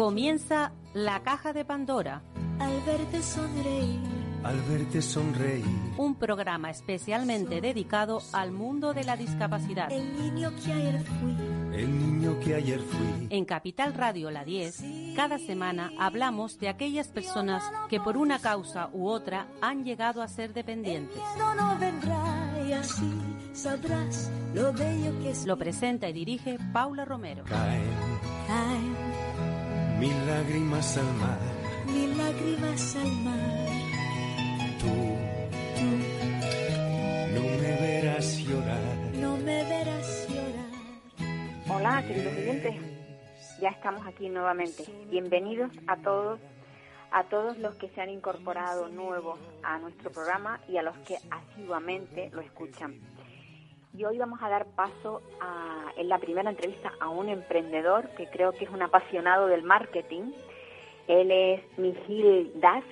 Comienza La Caja de Pandora. Al verte sonreír. Al verte sonreír. Un programa especialmente dedicado al mundo de la discapacidad. El niño que ayer fui. El niño que ayer fui. En Capital Radio La 10, cada semana hablamos de aquellas personas que por una causa u otra han llegado a ser dependientes. No, no vendrá y así sabrás lo bello que es. Lo presenta y dirige Paula Romero. Caen Caen mil lágrimas al mar. mil lágrimas al mar. Tú Tú no me verás llorar. no me verás llorar. Hola, queridos oyentes. Ya estamos aquí nuevamente. Bienvenidos a todos, a todos los que se han incorporado nuevos a nuestro programa y a los que asiduamente lo escuchan. Y hoy vamos a dar paso a, en la primera entrevista a un emprendedor que creo que es un apasionado del marketing. Él es Miguel Das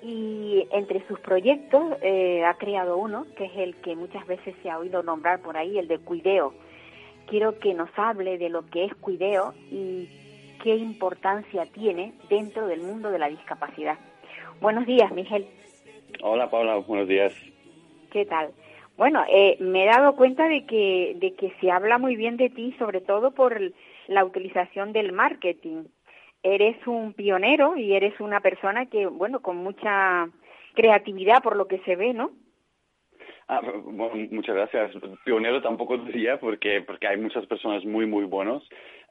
y entre sus proyectos eh, ha creado uno que es el que muchas veces se ha oído nombrar por ahí, el de Cuideo quiero que nos hable de lo que es Cuideo y qué importancia tiene dentro del mundo de la discapacidad. Buenos días, Miguel. Hola Paula, buenos días. ¿Qué tal? Bueno, eh, me he dado cuenta de que, de que se habla muy bien de ti, sobre todo por la utilización del marketing. Eres un pionero y eres una persona que, bueno, con mucha creatividad por lo que se ve, ¿no? Ah, bueno, muchas gracias. Pionero tampoco diría porque, porque hay muchas personas muy, muy buenos,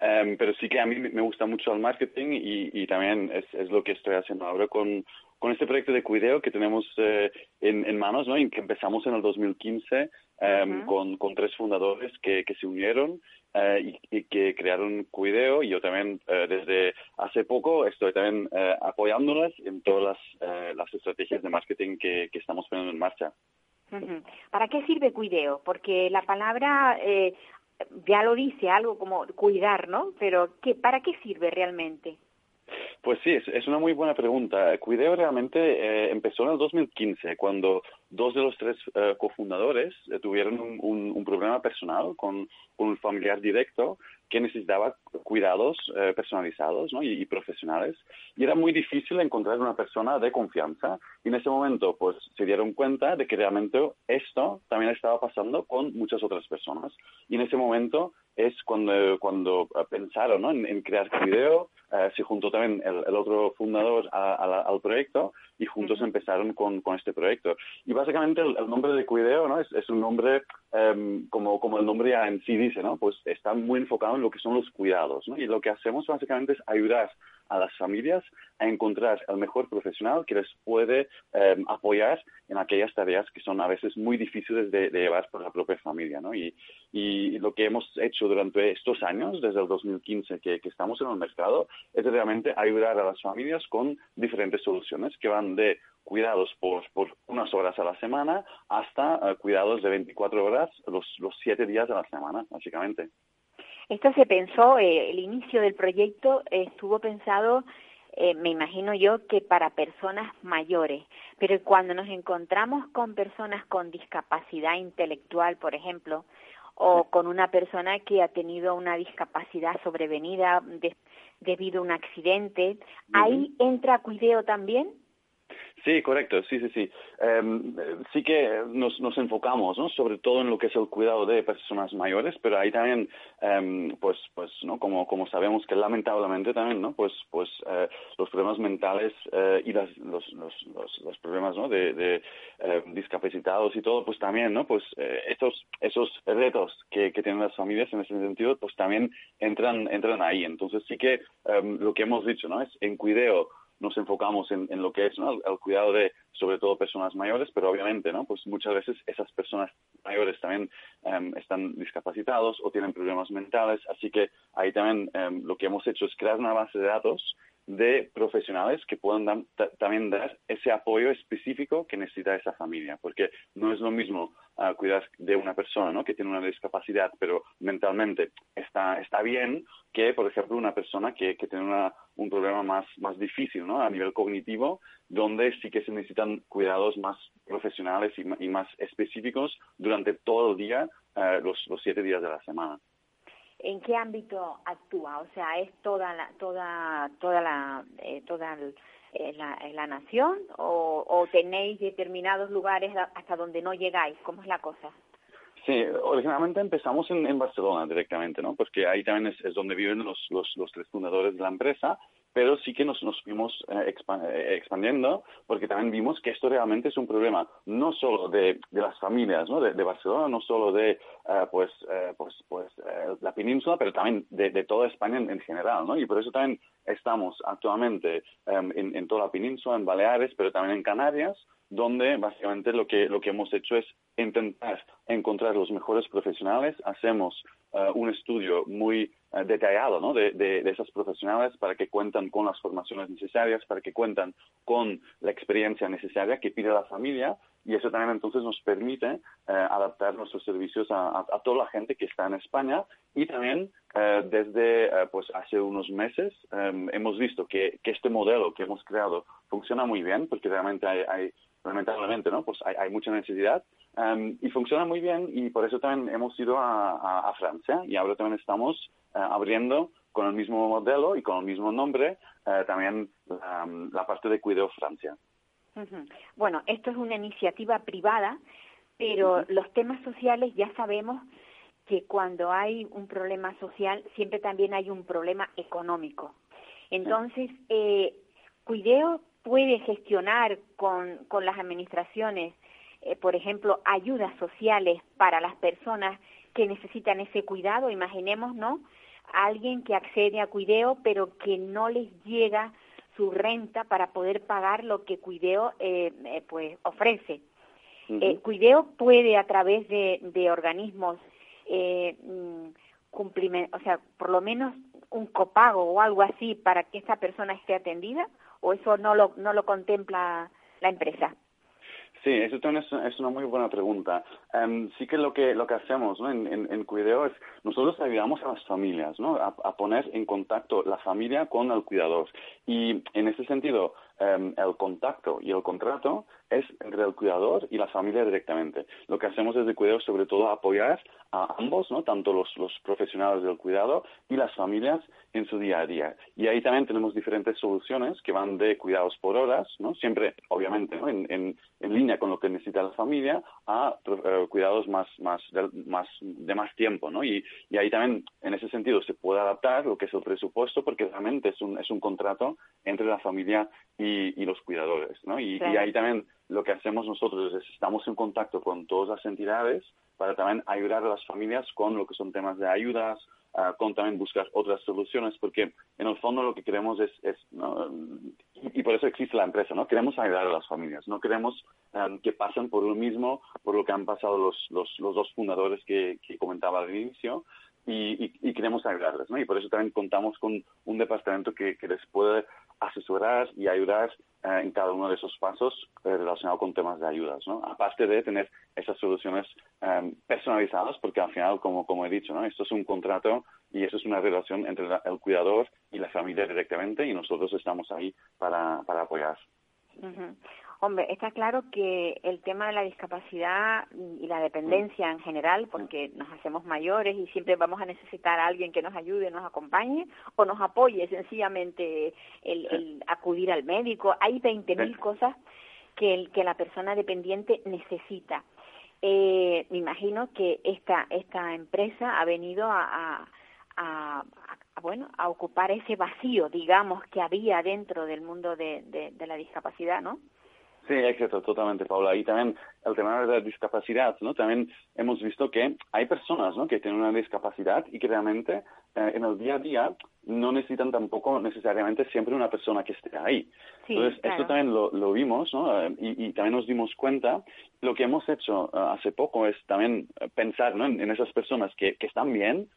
Em, pero sí que a mí me gusta mucho el marketing y, y también es, es lo que estoy haciendo ahora con, con este proyecto de Cuideo que tenemos eh, en, en manos, ¿no? Y que empezamos en el 2015 em, con, con tres fundadores que, que se unieron eh, y, y que crearon Cuideo y yo también eh, desde hace poco estoy también eh, apoyándolas en todas las, las estrategias de marketing que, que estamos poniendo en marcha. ¿Para qué sirve cuideo? Porque la palabra eh, ya lo dice, algo como cuidar, ¿no? Pero ¿qué, ¿para qué sirve realmente? Pues sí, es, una muy buena pregunta. Cuideo realmente eh, empezó en el 2015, cuando dos de los tres eh, cofundadores eh, tuvieron un, un- problema personal con un familiar directo que necesitaba cuidados eh, personalizados ¿no? y, y profesionales. Y era muy difícil encontrar una persona de confianza. Y en ese momento, pues, se dieron cuenta de que realmente esto también estaba pasando con muchas otras personas. Y en ese momento es cuando, cuando pensaron ¿no? en, en crear Cuideo, eh, se juntó también el, el otro fundador a- a la- al proyecto y juntos Ujú. empezaron con, con este proyecto. Y básicamente el, el nombre de Cuideo ¿no? es, es un nombre, em, como, como el nombre ya en sí dice, ¿no? pues está muy enfocado en lo que son los cuidados. ¿no? Y lo que hacemos básicamente es ayudar a las familias a encontrar el mejor profesional que les puede em, apoyar en aquellas tareas que son a veces muy difíciles de, llevar por la propia familia. ¿no? Y, lo que hemos hecho durante estos años, desde el 2015 que, que estamos en el mercado, es realmente ayudar a las familias con diferentes soluciones que van de cuidados por, por unas horas a la semana hasta eh, cuidados de 24 horas los, los siete días de la semana, básicamente. Esto se pensó, eh, el inicio del proyecto estuvo pensado, eh, me imagino yo, que para personas mayores, pero cuando nos encontramos con personas con discapacidad intelectual, por ejemplo, o con una persona que ha tenido una discapacidad sobrevenida de- debido a un accidente, ¿ahí entra cuideo también? Sí, correcto, sí, sí, sí. Em, eh, sí que nos, nos enfocamos, ¿no? Sobre todo en lo que es el cuidado de personas mayores, pero ahí también, em, pues, pues, ¿no? Como, como sabemos que lamentablemente también, ¿no? Pues, pues, eh, los problemas mentales eh, y las, los, los, los, problemas, ¿no? De, eh, discapacitados y todo, pues también, ¿no? Pues eh, estos, esos retos que, que tienen las familias en ese sentido, pues también entran, entran ahí. Entonces sí que em, lo que hemos dicho, ¿no? Es en cuideo nos enfocamos en, lo que es ¿no? el, el cuidado de sobre todo personas mayores, pero obviamente, ¿no? Pues muchas veces esas personas mayores también em, están discapacitados o tienen problemas mentales, así que ahí también em, lo que hemos hecho es crear una base de datos de profesionales que puedan también dar ese apoyo específico que necesita esa familia, porque no es lo mismo ah, cuidar de una persona que tiene una discapacidad, pero mentalmente está, bien, que, por ejemplo, una persona que tiene una- un problema más, más difícil ¿no? a nivel cognitivo, donde sí que se necesitan cuidados más profesionales y, y más específicos durante todo el día, eh, los, los siete días de la semana. ¿En qué ámbito actúa? O sea, ¿es toda la, toda, toda la, eh, toda eh, la, la, nación o, o tenéis determinados lugares hasta donde no llegáis? ¿Cómo es la cosa? Sí, originalmente empezamos en, Barcelona directamente, ¿no? Porque ahí también es, donde viven los, los, tres fundadores de la empresa pero sí que nos, nos fuimos eh, eh, expandiendo porque también vimos que esto realmente es un problema no solo de, de las familias ¿no? de, Barcelona, no solo de uh, pues, uh, pues, pues uh, la península, pero también de, toda España en, en, general. ¿no? Y por eso también estamos actualmente um, en, en toda la península, en Baleares, pero también en Canarias, donde básicamente lo que, lo que hemos hecho es intentar encontrar los mejores profesionales, hacemos uh, un estudio muy uh, detallado ¿no? de, de, de, esas profesionales para que cuentan con las formaciones necesarias, para que cuentan con la experiencia necesaria que pide la familia. Y eso también entonces nos permite uh, adaptar nuestros servicios a, a, a, toda la gente que está en España. Y también desde pues hace unos meses um, hemos visto que, que, este modelo que hemos creado funciona muy bien porque realmente hay, hay lamentablemente, ¿no? Pues hay, hay mucha necesidad um, y funciona muy bien y por eso también hemos ido a, a, a Francia y ahora también estamos uh, abriendo con el mismo modelo y con el mismo nombre uh, también la, la, parte de Cuideo Francia. Uh -huh. Bueno, esto es una iniciativa privada, pero -huh. los temas sociales ya sabemos que cuando hay un problema social siempre también hay un problema económico. Entonces, eh, Cuideo puede gestionar con, con las administraciones, eh, por ejemplo, ayudas sociales para las personas que necesitan ese cuidado. Imaginemos, ¿no? alguien que accede a Cuideo, pero que no les llega su renta para poder pagar lo que Cuideo eh, eh, pues ofrece. Uh -huh. eh, Cuideo puede a través de, de organismos eh, o sea, por lo menos un copago o algo así para que esa persona esté atendida o eso no lo, no lo contempla la empresa? Sí, eso también es, una muy buena pregunta. Um, sí que lo que lo que hacemos ¿no? en, en, Cuideo es, nosotros ayudamos a las familias ¿no? a, poner en contacto la familia con el cuidador. Y en ese sentido, um, el contacto y el contrato es entre el cuidador y la familia directamente. Lo que hacemos desde Cuideo es sobre todo apoyar a ambos, ¿no? tanto los, los profesionales del cuidado y las familias en su día a día. Y ahí también tenemos diferentes soluciones que van de cuidados por horas, ¿no? siempre obviamente ¿no? en, en, en línea con lo que necesita la familia, a uh, cuidados más, más, de, más, de más tiempo. ¿no? Y, y ahí también, en ese sentido, se puede adaptar lo que es el presupuesto porque realmente es un, es un contrato entre la familia y, y los cuidadores. ¿no? Y, claro. y ahí también lo que hacemos nosotros es estamos en contacto con todas las entidades para también ayudar a las familias con lo que son temas de ayudas, uh, con también buscar otras soluciones, porque en el fondo lo que queremos es, es y, por eso existe la empresa, ¿no? Queremos ayudar a las familias, no queremos um, que pasen por lo mismo, por lo que han pasado los, los, dos fundadores que, que comentaba al inicio, y, y, y, queremos ayudarles, ¿no? Y por eso también contamos con un departamento que, que les puede asesorar y ayudar eh, en cada uno de esos pasos eh, relacionados con temas de ayudas, ¿no? Aparte de tener esas soluciones eh, personalizadas, porque al final, como, como he dicho, ¿no? Esto es un contrato y eso es una relación entre la, el cuidador y la familia directamente y nosotros estamos ahí para, para apoyar. Hombre, está claro que el tema de la discapacidad y la dependencia en general, porque nos hacemos mayores y siempre vamos a necesitar a alguien que nos ayude, nos acompañe o nos apoye sencillamente el, el acudir al médico. Hay 20.000 cosas que, el, que la persona dependiente necesita. Eh, me imagino que esta, esta empresa ha venido a, a, a, a, bueno, a ocupar ese vacío, digamos, que había dentro del mundo de, de, de la discapacidad, ¿no? Sí, exacto, totalmente, Paula. Y también el tema de la discapacidad, ¿no? También hemos visto que hay personas, ¿no? Que tienen una discapacidad y que realmente eh, en el día a día no necesitan tampoco necesariamente siempre una persona que esté ahí. Sí, Entonces, claro. esto también lo, lo vimos, ¿no? Eh, y, y, también nos dimos cuenta. Lo que hemos hecho uh, hace poco es también pensar, ¿no? En, en esas personas que, que están bien,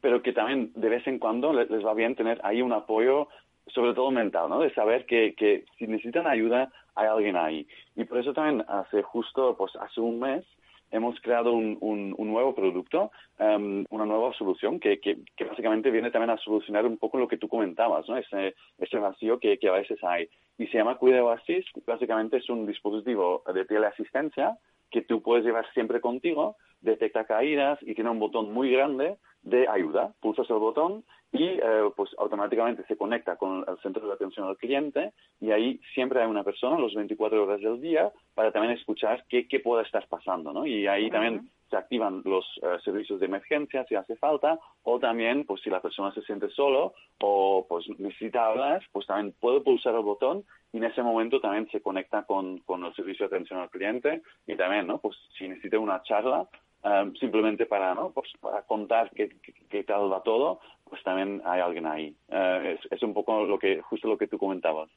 pero que también de vez en cuando les va bien tener ahí un apoyo sobre todo mental, ¿no? De saber que, que si necesitan ayuda, hay alguien ahí. Y por eso también hace justo, pues hace un mes, hemos creado un, un, nuevo producto, um, una nueva solución que, que, que, básicamente viene también a solucionar un poco lo que tú comentabas, ¿no? Ese, ese vacío que, que a veces hay. Y se llama Cuidado Assist, básicamente es un dispositivo de teleasistencia que tú puedes llevar siempre contigo, detecta caídas y tiene un botón muy grande de ayuda. Pulsas el botón y eh, pues automáticamente se conecta con el centro de atención al cliente y ahí siempre hay una persona los 24 horas del día para también escuchar qué, qué pueda estar pasando, ¿no? Y ahí también se activan los eh, servicios de emergencia si hace falta o también pues si la persona se siente solo o pues necesita hablar, pues también puede pulsar el botón y en ese momento también se conecta con, con el servicio de atención al cliente y también, ¿no? Pues si necesita una charla, eh, simplemente para, ¿no? Pues para contar qué, qué, tal va todo, pues también hay alguien ahí. Es, es un poco lo que, justo lo que tú comentabas.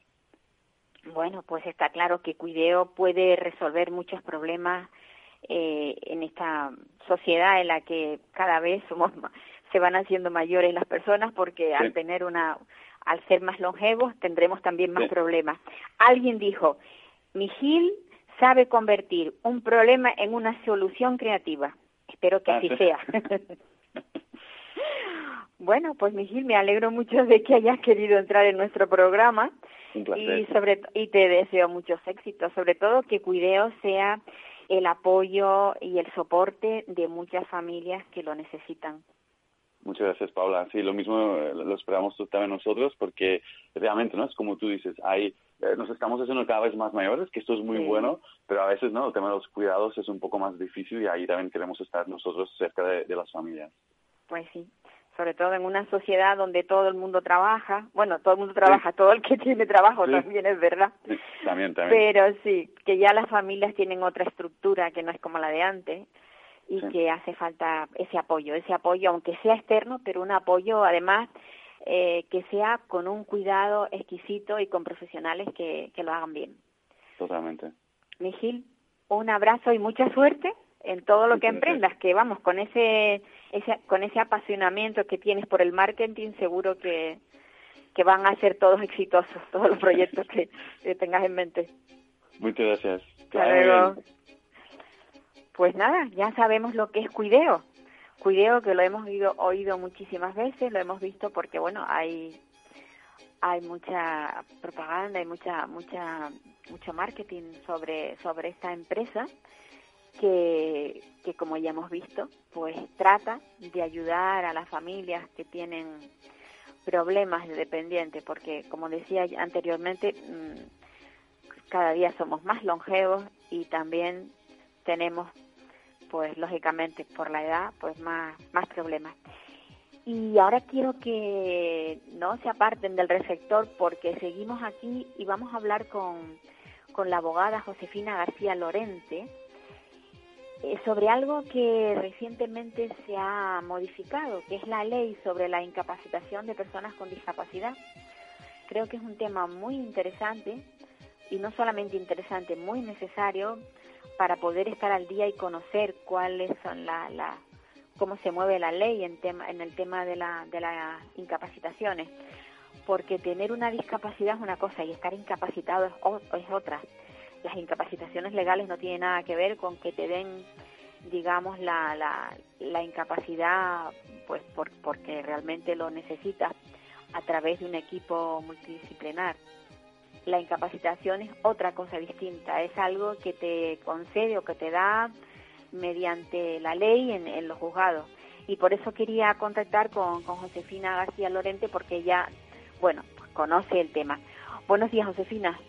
Bueno, pues está claro que Cuideo puede resolver muchos problemas eh, en esta sociedad en la que cada vez somos se van haciendo mayores las personas porque al tener una al ser más longevos tendremos también más problemas. Alguien dijo, Mijil sabe convertir un problema en una solución creativa. Espero que ah, así sea. bueno, pues Mijil, me alegro mucho de que hayas querido entrar en nuestro programa. Y, sobre, y te deseo muchos éxitos, sobre todo que Cuideo sea el apoyo y el soporte de muchas familias que lo necesitan. Muchas gracias, Paula. Sí, lo mismo eh, lo esperamos también nosotros porque realmente, ¿no? Es como tú dices, hay, eh, nos estamos haciendo cada vez más mayores, que esto es muy bueno, pero a veces, ¿no? El tema de los cuidados es un poco más difícil y ahí también queremos estar nosotros cerca de las familias. Pues sí sobre todo en una sociedad donde todo el mundo trabaja, bueno, todo el mundo trabaja, todo el que tiene trabajo también es verdad. también, también. Pero sí, que ya las familias tienen otra estructura que no es como la de antes y que hace falta ese apoyo, ese apoyo, aunque sea externo, pero un apoyo además eh, que sea con un cuidado exquisito y con profesionales que, que lo hagan bien. Totalmente. Mijil, un abrazo y mucha suerte en todo lo que emprendas, que vamos, con ese, ese, con ese apasionamiento que tienes por el marketing, seguro que, que van a ser todos exitosos, todos los proyectos que, tengas en mente. Muchas gracias. Pues nada, ya sabemos lo que es Cuideo. Cuideo que lo hemos oído, oído muchísimas veces, lo hemos visto porque, bueno, hay hay mucha propaganda, hay mucha mucha mucho marketing sobre sobre esta empresa que, que como ya hemos visto, pues trata de ayudar a las familias que tienen problemas de dependiente, porque como decía anteriormente, mm, cada día somos más longevos y también tenemos, pues lógicamente por la edad, pues más, más problemas. Y ahora quiero que no se aparten del receptor porque seguimos aquí y vamos a hablar con, con la abogada Josefina García Lorente, eh, sobre algo que recientemente se ha modificado, que es la ley sobre la incapacitación de personas con discapacidad. Creo que es un tema muy interesante y no solamente interesante, muy necesario para poder estar al día y conocer cuáles son la, la cómo se mueve la ley en tema en el tema de la de las incapacitaciones, porque tener una discapacidad es una cosa y estar incapacitado es, es otra. Las incapacitaciones legales no tienen nada que ver con que te den digamos la, la, la incapacidad pues por, porque realmente lo necesitas a través de un equipo multidisciplinar la incapacitación es otra cosa distinta es algo que te concede o que te da mediante la ley en, en los juzgados y por eso quería contactar con, con Josefina García Lorente porque ella bueno pues conoce el tema buenos días Josefina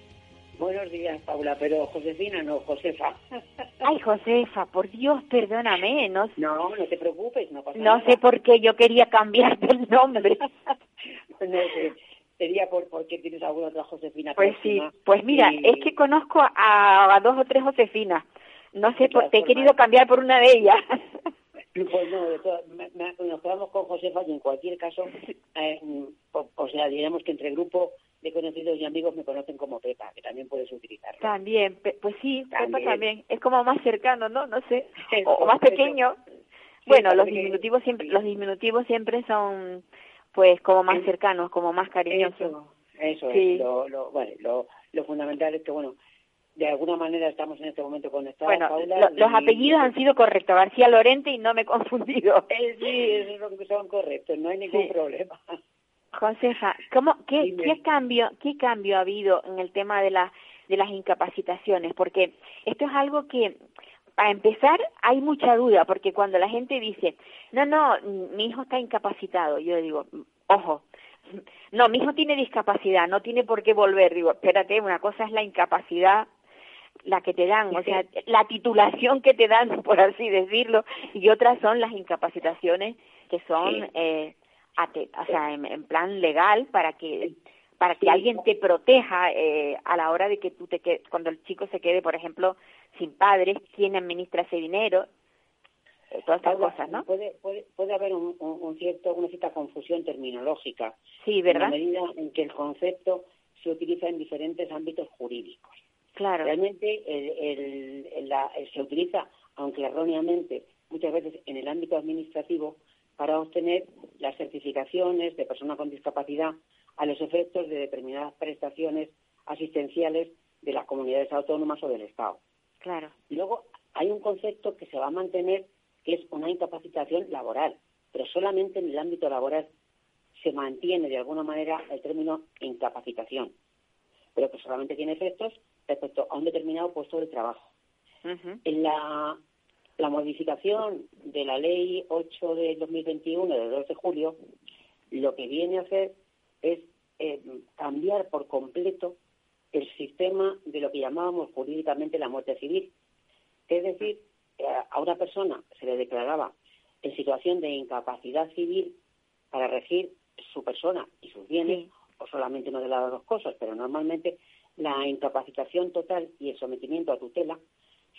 Buenos días, Paula, pero Josefina no, Josefa. Ay, Josefa, por Dios, perdóname. No, no, no te preocupes, no pasa No sé por qué yo quería cambiarte el nombre. no sé, sería por porque tienes alguna otra Josefina. Pues sí, pues mira, es que conozco a, dos o tres Josefinas. No sé, por, te he querido cambiar por una de ellas. Pues no, nos quedamos con Josefa y en cualquier caso, eh, o sea, digamos que entre grupo de conocidos y amigos me conocen como Pepa, que también puedes utilizarlo. También, pues sí, Pepa también. Es como más cercano, ¿no? No sé. O, más pequeño. bueno, los diminutivos siempre, los diminutivos siempre son, pues, como más cercanos, como más cariñosos. Eso, es. Lo, lo, bueno, lo, fundamental es que, bueno, de alguna manera estamos en este momento conectados. Bueno, los apellidos han sido correctos, García Lorente y no me he confundido. Eh, sí, esos son correctos, no hay ningún problema. Josefa, ¿cómo, qué, qué, cambio, ¿qué cambio ha habido en el tema de, la, de las incapacitaciones? Porque esto es algo que para empezar, hay mucha duda, porque cuando la gente dice, no, no, mi hijo está incapacitado, yo digo, ojo, no, mi hijo tiene discapacidad, no tiene por qué volver. Digo, espérate, una cosa es la incapacidad, la que te dan, o sea, la titulación que te dan, por así decirlo, y otras son las incapacitaciones que son, eh, o sea, en, plan legal para que para que alguien te proteja eh, a la hora de que tú te quedes, cuando el chico se quede, por ejemplo, sin padres, quién administra ese dinero, eh, todas estas cosas, ¿no? Puede, puede, puede haber un, un, cierto, una cierta confusión terminológica. Sí, ¿verdad? En la medida en que el concepto se utiliza en diferentes ámbitos jurídicos. Claro. Realmente el, el, la, se utiliza, aunque erróneamente, muchas veces en el ámbito administrativo, para obtener las certificaciones de persona con discapacidad a los efectos de determinadas prestaciones asistenciales de las comunidades autónomas o del Estado. Claro. luego hay un concepto que se va a mantener que es una incapacitación laboral, pero solamente en el ámbito laboral se mantiene de alguna manera el término incapacitación, pero que solamente tiene efectos respecto a un determinado puesto de trabajo. En la, la modificación de la ley 8 de 2021 del 2 de julio, lo que viene a hacer es eh, cambiar por completo el sistema de lo que llamábamos jurídicamente la muerte civil. Es decir, eh, a una persona se le declaraba en situación de incapacidad civil para regir su persona y sus bienes, o solamente una de las dos cosas, pero normalmente la incapacitación total y el sometimiento a tutela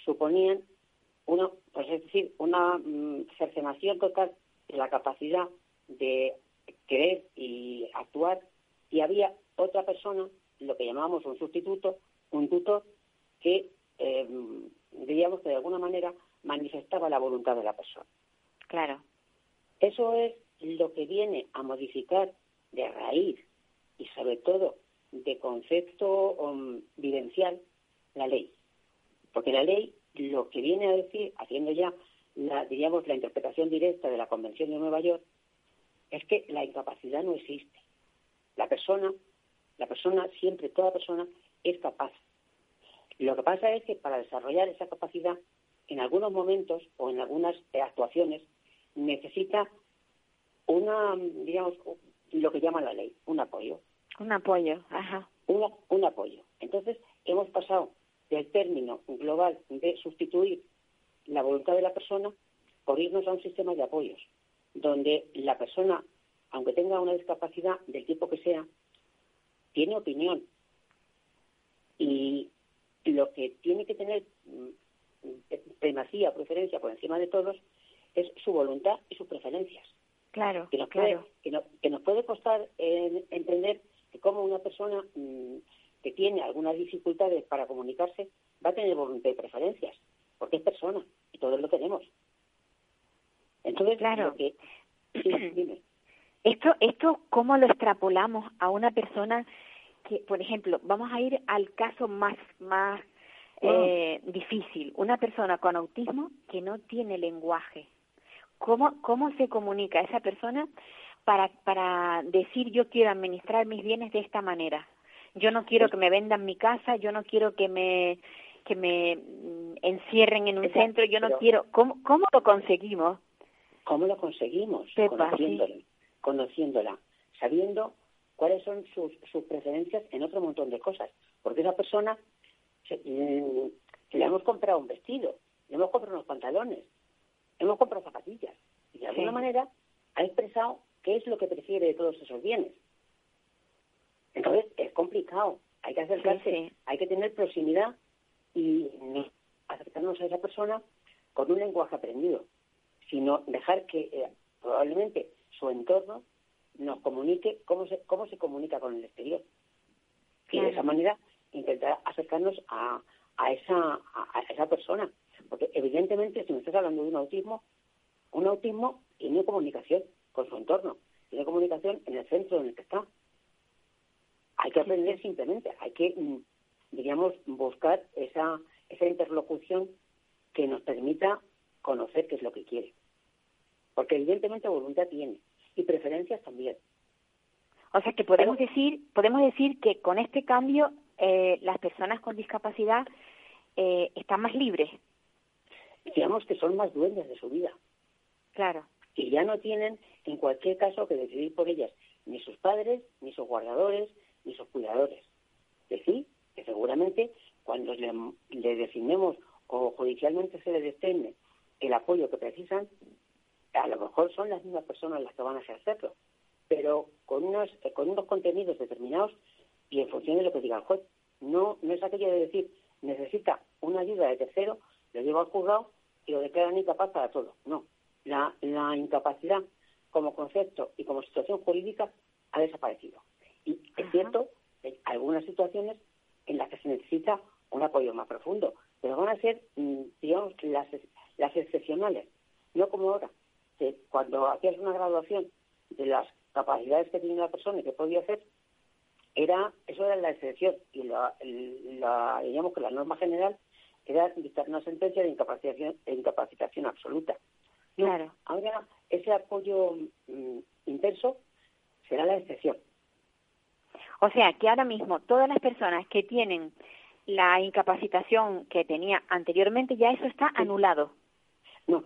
suponían una, pues es decir, una mm, cercenación total de la capacidad de querer y actuar y había otra persona, lo que llamábamos un sustituto, un tutor, que eh, diríamos que de alguna manera manifestaba la voluntad de la persona. Claro. Eso es lo que viene a modificar de raíz y sobre todo de concepto um, vivencial la ley. Porque la ley lo que viene a decir, haciendo ya la, diríamos la interpretación directa de la Convención de Nueva York, es que la incapacidad no existe. La persona, la persona siempre, toda persona es capaz. Lo que pasa es que para desarrollar esa capacidad, en algunos momentos o en algunas actuaciones, necesita una, digamos, lo que llama la ley, un apoyo. Un apoyo, ajá. un apoyo. Entonces, hemos pasado del término global de sustituir la voluntad de la persona por irnos a un sistema de apoyos, donde la persona, aunque tenga una discapacidad del tipo que sea, tiene opinión. Y lo que tiene que tener mm, primacía, preferencia por encima de todos, es su voluntad y sus preferencias. Claro, que nos claro. Puede, que, nos puede costar entender que como una persona mm, que tiene algunas dificultades para comunicarse va a tener voluntad y preferencias, porque es persona y todos lo tenemos. Entonces, claro. que, Esto, esto, ¿cómo lo extrapolamos a una persona que, por ejemplo, vamos a ir al caso más, más eh, difícil, una persona con autismo que no tiene lenguaje. ¿Cómo, cómo se comunica esa persona para, para decir yo quiero administrar mis bienes de esta manera? Yo no quiero que me vendan mi casa, yo no quiero que me que me mm, encierren en un centro, yo no quiero. ¿Cómo, ¿Cómo lo conseguimos? ¿Cómo lo conseguimos? conociéndola, conociéndola, sabiendo cuáles son sus, sus preferencias en otro montón de cosas. Porque esa persona mm, le hemos comprado un vestido, le hemos comprado unos pantalones, le hemos comprado zapatillas. Y de alguna manera ha expresado qué es lo que prefiere de todos esos bienes. Entonces es complicado, hay que acercarse, hay que tener proximidad y acercarnos a esa persona con un lenguaje aprendido, sino dejar que eh, probablemente su entorno nos comunique cómo se, cómo se comunica con el exterior. Y de esa manera intentar acercarnos a, a, esa, a, esa persona. Porque evidentemente si me estás hablando de un autismo, un autismo tiene comunicación con su entorno, tiene comunicación en el centro en el que está. Hay que aprender simplemente, hay que, mm, diríamos, buscar esa, esa interlocución que nos permita conocer qué es lo que quiere. Porque evidentemente voluntad tiene y preferencias también. O sea que podemos decir, podemos decir que con este cambio eh, las personas con discapacidad eh, están más libres. digamos que son más dueñas de su vida. Claro. Y ya no tienen, en cualquier caso, que decidir por ellas ni sus padres, ni sus guardadores, ni sus cuidadores. Decir que seguramente cuando le, le designemos o judicialmente se le destine el apoyo que precisan, a lo mejor son las mismas personas las que van a ejercerlo, pero con unos, con unos contenidos determinados y en función de lo que diga el juez. No, no es aquello de decir, necesita una ayuda de tercero, lo lleva al juzgado y lo declaran incapaz para todo. No, la, la incapacidad como concepto y como situación jurídica ha desaparecido. Y es cierto que hay algunas situaciones en las que se necesita un apoyo más profundo, pero van a ser, mm, digamos, las, las excepcionales, no como ahora, que cuando hacías una graduación de las capacidades que tiene la persona y que podía hacer, era eso era la excepción y la, la, digamos que la norma general era dictar una sentencia de incapacitación, incapacitación absoluta. claro. Ahora ese apoyo mm, intenso será la excepción. O sea que ahora mismo todas las personas que tienen la incapacitación que tenía anteriormente ya eso está anulado. No,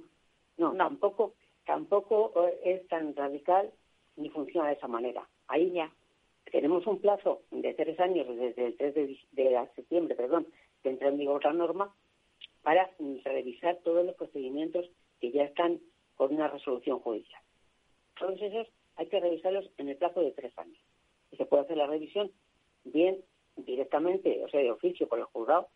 no, no, tampoco tampoco eh, es tan radical ni funciona de esa manera. Ahí ya tenemos un plazo de tres años desde el 3 de, septiembre, perdón, que entra en vigor la norma, para revisar todos los procedimientos que ya están con una resolución judicial. Todos esos hay que revisarlos en el plazo de tres años. Y se puede hacer la revisión bien directamente, o sea, de oficio por el juzgado,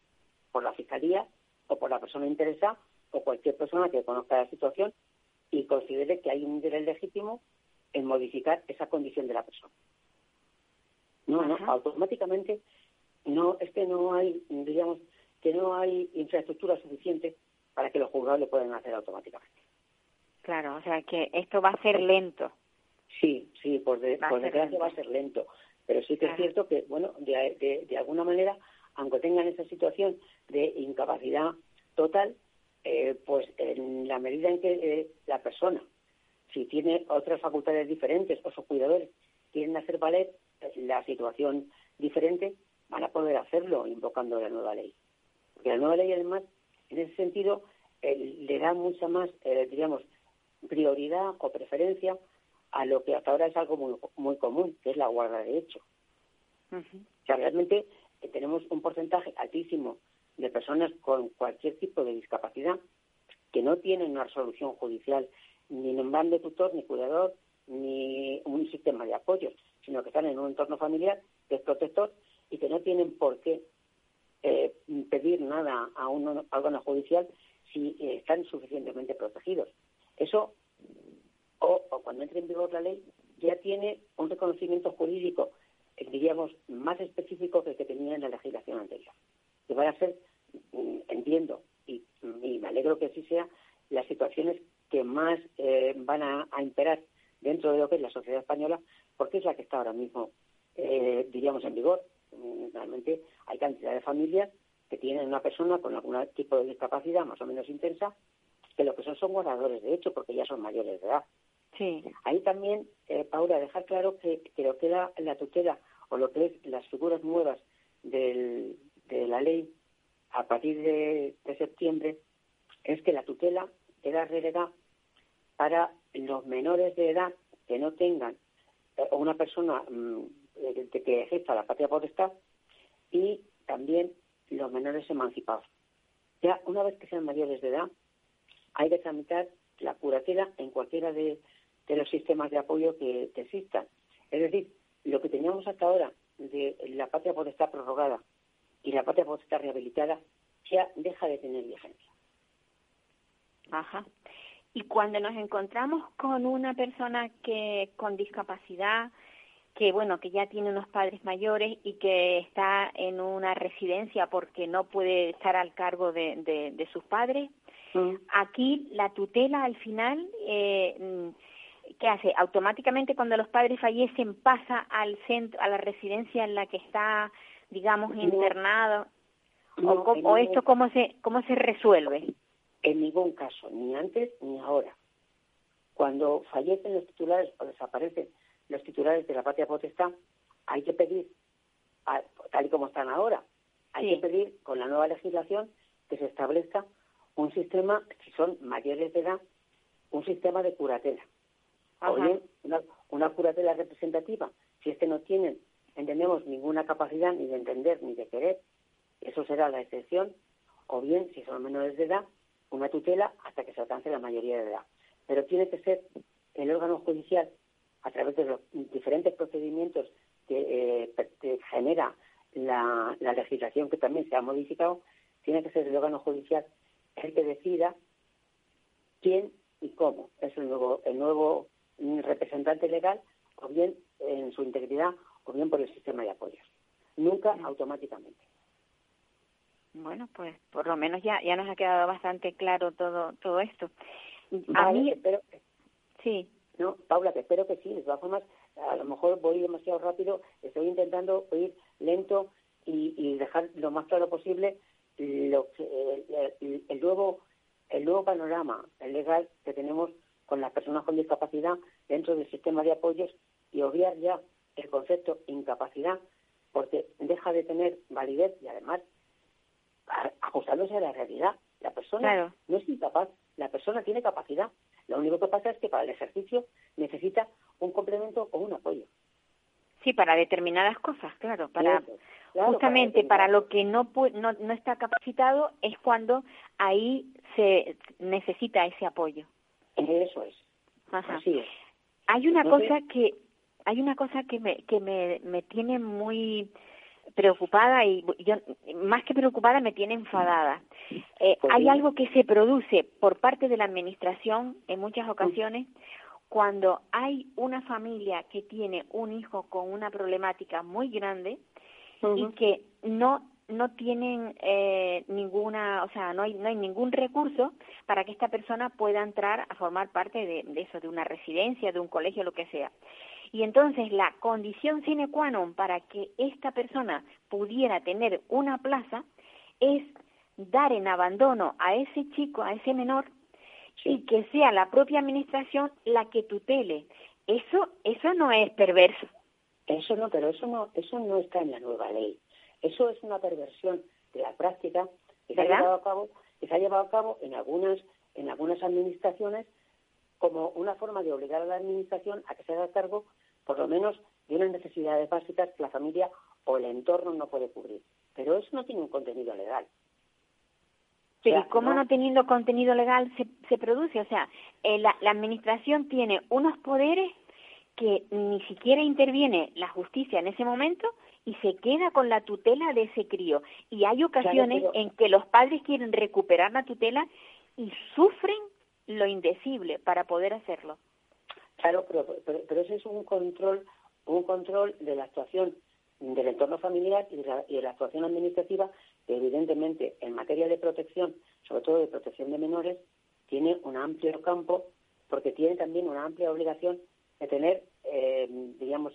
por la fiscalía o por la persona interesada o cualquier persona que conozca la situación y considere que hay un interés legítimo en modificar esa condición de la persona. No, no, automáticamente no, es que no hay, digamos, que no hay infraestructura suficiente para que los juzgados lo puedan hacer automáticamente. Claro, o sea que esto va a ser lento. Sí, sí, por, desgracia va a ser lento, pero sí que es cierto que, bueno, de, de, alguna manera, aunque tengan esa situación de incapacidad total, eh, pues en la medida en que eh, la persona, si tiene otras facultades diferentes o sus cuidadores quieren hacer valer la situación diferente, van a poder hacerlo invocando la nueva ley. Porque la nueva ley, además, en ese sentido, eh, le da mucha más, eh, digamos, prioridad o preferencia a lo que hasta ahora es algo muy, muy común, que es la guarda de hecho. O sea, realmente tenemos un porcentaje altísimo de personas con cualquier tipo de discapacidad que no tienen una resolución judicial ni nombrando tutor ni cuidador ni un sistema de apoyo, sino que están en un entorno familiar que es protector y que no tienen por qué eh, pedir nada a un órgano judicial si eh, están suficientemente protegidos. Eso, o, cuando entre en vigor la ley, ya tiene un reconocimiento jurídico, diríamos, más específico que el que tenía en la legislación anterior. Que van a ser, entiendo, y, me alegro que así sea, las situaciones que más van a imperar dentro de lo que es la sociedad española, porque es la que está ahora mismo, eh, diríamos, en vigor. Mm, realmente hay cantidad de familias que tienen una persona con algún tipo de discapacidad más o menos intensa, que lo que son son guardadores de hecho, porque ya son mayores de edad. Sí. Ahí también, eh, Paula, dejar claro que, que lo que era la tutela o lo que es las figuras nuevas del, de la ley a partir de, septiembre es que la tutela era relegada para los menores de edad que no tengan eh, una persona mm, que ejerza la patria potestad y también los menores emancipados. Ya una vez que sean mayores de edad, hay que tramitar la curatela en cualquiera de, los sistemas de apoyo que, existan. Es decir, lo que teníamos hasta ahora de la patria potestad prorrogada y la patria potestad rehabilitada ya deja de tener vigencia. Ajá. Y cuando nos encontramos con una persona que con discapacidad, que bueno, que ya tiene unos padres mayores y que está en una residencia porque no puede estar al cargo de, de, sus padres, mm. aquí la tutela al final, eh, ¿qué hace? Automáticamente cuando los padres fallecen pasa al centro, a la residencia en la que está, digamos, internado. o, o, esto cómo se cómo se resuelve? En ningún caso, ni antes ni ahora. Cuando fallecen los titulares o desaparecen los titulares de la patria potestad, hay que pedir, tal y como están ahora, hay que pedir con la nueva legislación que se establezca un sistema, si son mayores de edad, un sistema de curatela. O bien una, una curatela representativa, si es que no tienen, entendemos, ninguna capacidad ni de entender ni de querer, eso será la excepción, o bien, si son menores de edad, una tutela hasta que se alcance la mayoría de edad. Pero tiene que ser el órgano judicial, a través de los diferentes procedimientos que, eh, genera la, legislación que también se ha modificado, tiene que ser el órgano judicial el que decida quién y cómo es el nuevo, el nuevo representante legal, o bien en su integridad, o bien por el sistema de apoyos. Nunca automáticamente. Bueno, pues por lo menos ya ya nos ha quedado bastante claro todo todo esto. A mí, espero, sí. No, Paula, que espero que sí. De todas formas, a lo mejor voy demasiado rápido. Estoy intentando ir lento y, y dejar lo más claro posible lo el, el, nuevo el nuevo panorama legal que tenemos con las personas con discapacidad dentro del sistema de apoyos y obviar ya el concepto incapacidad porque deja de tener validez y además ajustándose a la realidad. La persona no es incapaz, la persona tiene capacidad. Lo único que pasa es que para el ejercicio necesita un complemento o un apoyo. Sí, para determinadas cosas, claro. Para justamente para, lo que no, no no está capacitado es cuando ahí se necesita ese apoyo. Eso es. Así es. Hay una cosa que hay una cosa que me que me, me tiene muy preocupada y yo más que preocupada me tiene enfadada. Eh, pues hay algo que se produce por parte de la administración en muchas ocasiones cuando hay una familia que tiene un hijo con una problemática muy grande y que no no tienen eh, ninguna, o sea, no hay, no hay ningún recurso para que esta persona pueda entrar a formar parte de, de eso, de una residencia, de un colegio, lo que sea. Y entonces la condición sine qua non para que esta persona pudiera tener una plaza es dar en abandono a ese chico, a ese menor, y que sea la propia administración la que tutele. Eso, eso no es perverso. Eso no, pero eso no, eso no está en la nueva ley. Eso es una perversión de la práctica que se ha llevado a cabo, que se ha llevado a cabo en algunas, en algunas administraciones como una forma de obligar a la administración a que se haga cargo, por lo menos, de unas necesidades básicas que la familia o el entorno no puede cubrir. Pero eso no tiene un contenido legal. Pero ¿y cómo no, teniendo contenido legal se, se produce? O sea, eh, la, la administración tiene unos poderes que ni siquiera interviene la justicia en ese momento y se queda con la tutela de ese crío. Y hay ocasiones en que los padres quieren recuperar la tutela y sufren lo indecible para poder hacerlo. Claro, pero, pero, ese es un control, un control de la actuación del entorno familiar y de, la, y de la actuación administrativa que evidentemente en materia de protección, sobre todo de protección de menores, tiene un amplio campo porque tiene también una amplia obligación de tener, eh, digamos,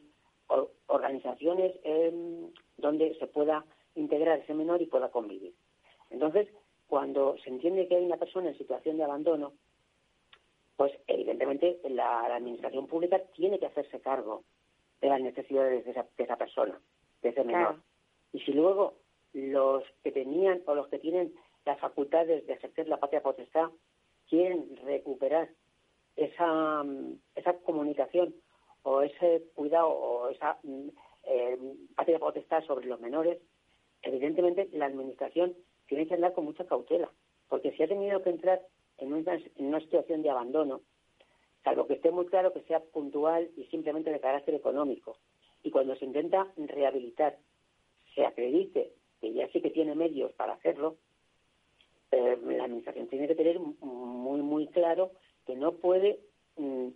organizaciones eh, donde se pueda integrar ese menor y pueda convivir. Entonces, cuando se entiende que hay una persona en situación de abandono, pues evidentemente la, administración pública tiene que hacerse cargo de las necesidades de esa, persona, de ese menor. Y si luego los que tenían o los que tienen las facultades de ejercer la patria potestad quieren recuperar esa, esa comunicación o ese cuidado o esa mm, eh, patria potestad sobre los menores, evidentemente la administración tiene que andar con mucha cautela, porque si ha tenido que entrar en una, situación de abandono, salvo que esté muy claro que sea puntual y simplemente de carácter económico. Y cuando se intenta rehabilitar, se acredite que ya sí que tiene medios para hacerlo, eh, la Administración tiene que tener muy, muy claro que no puede mm,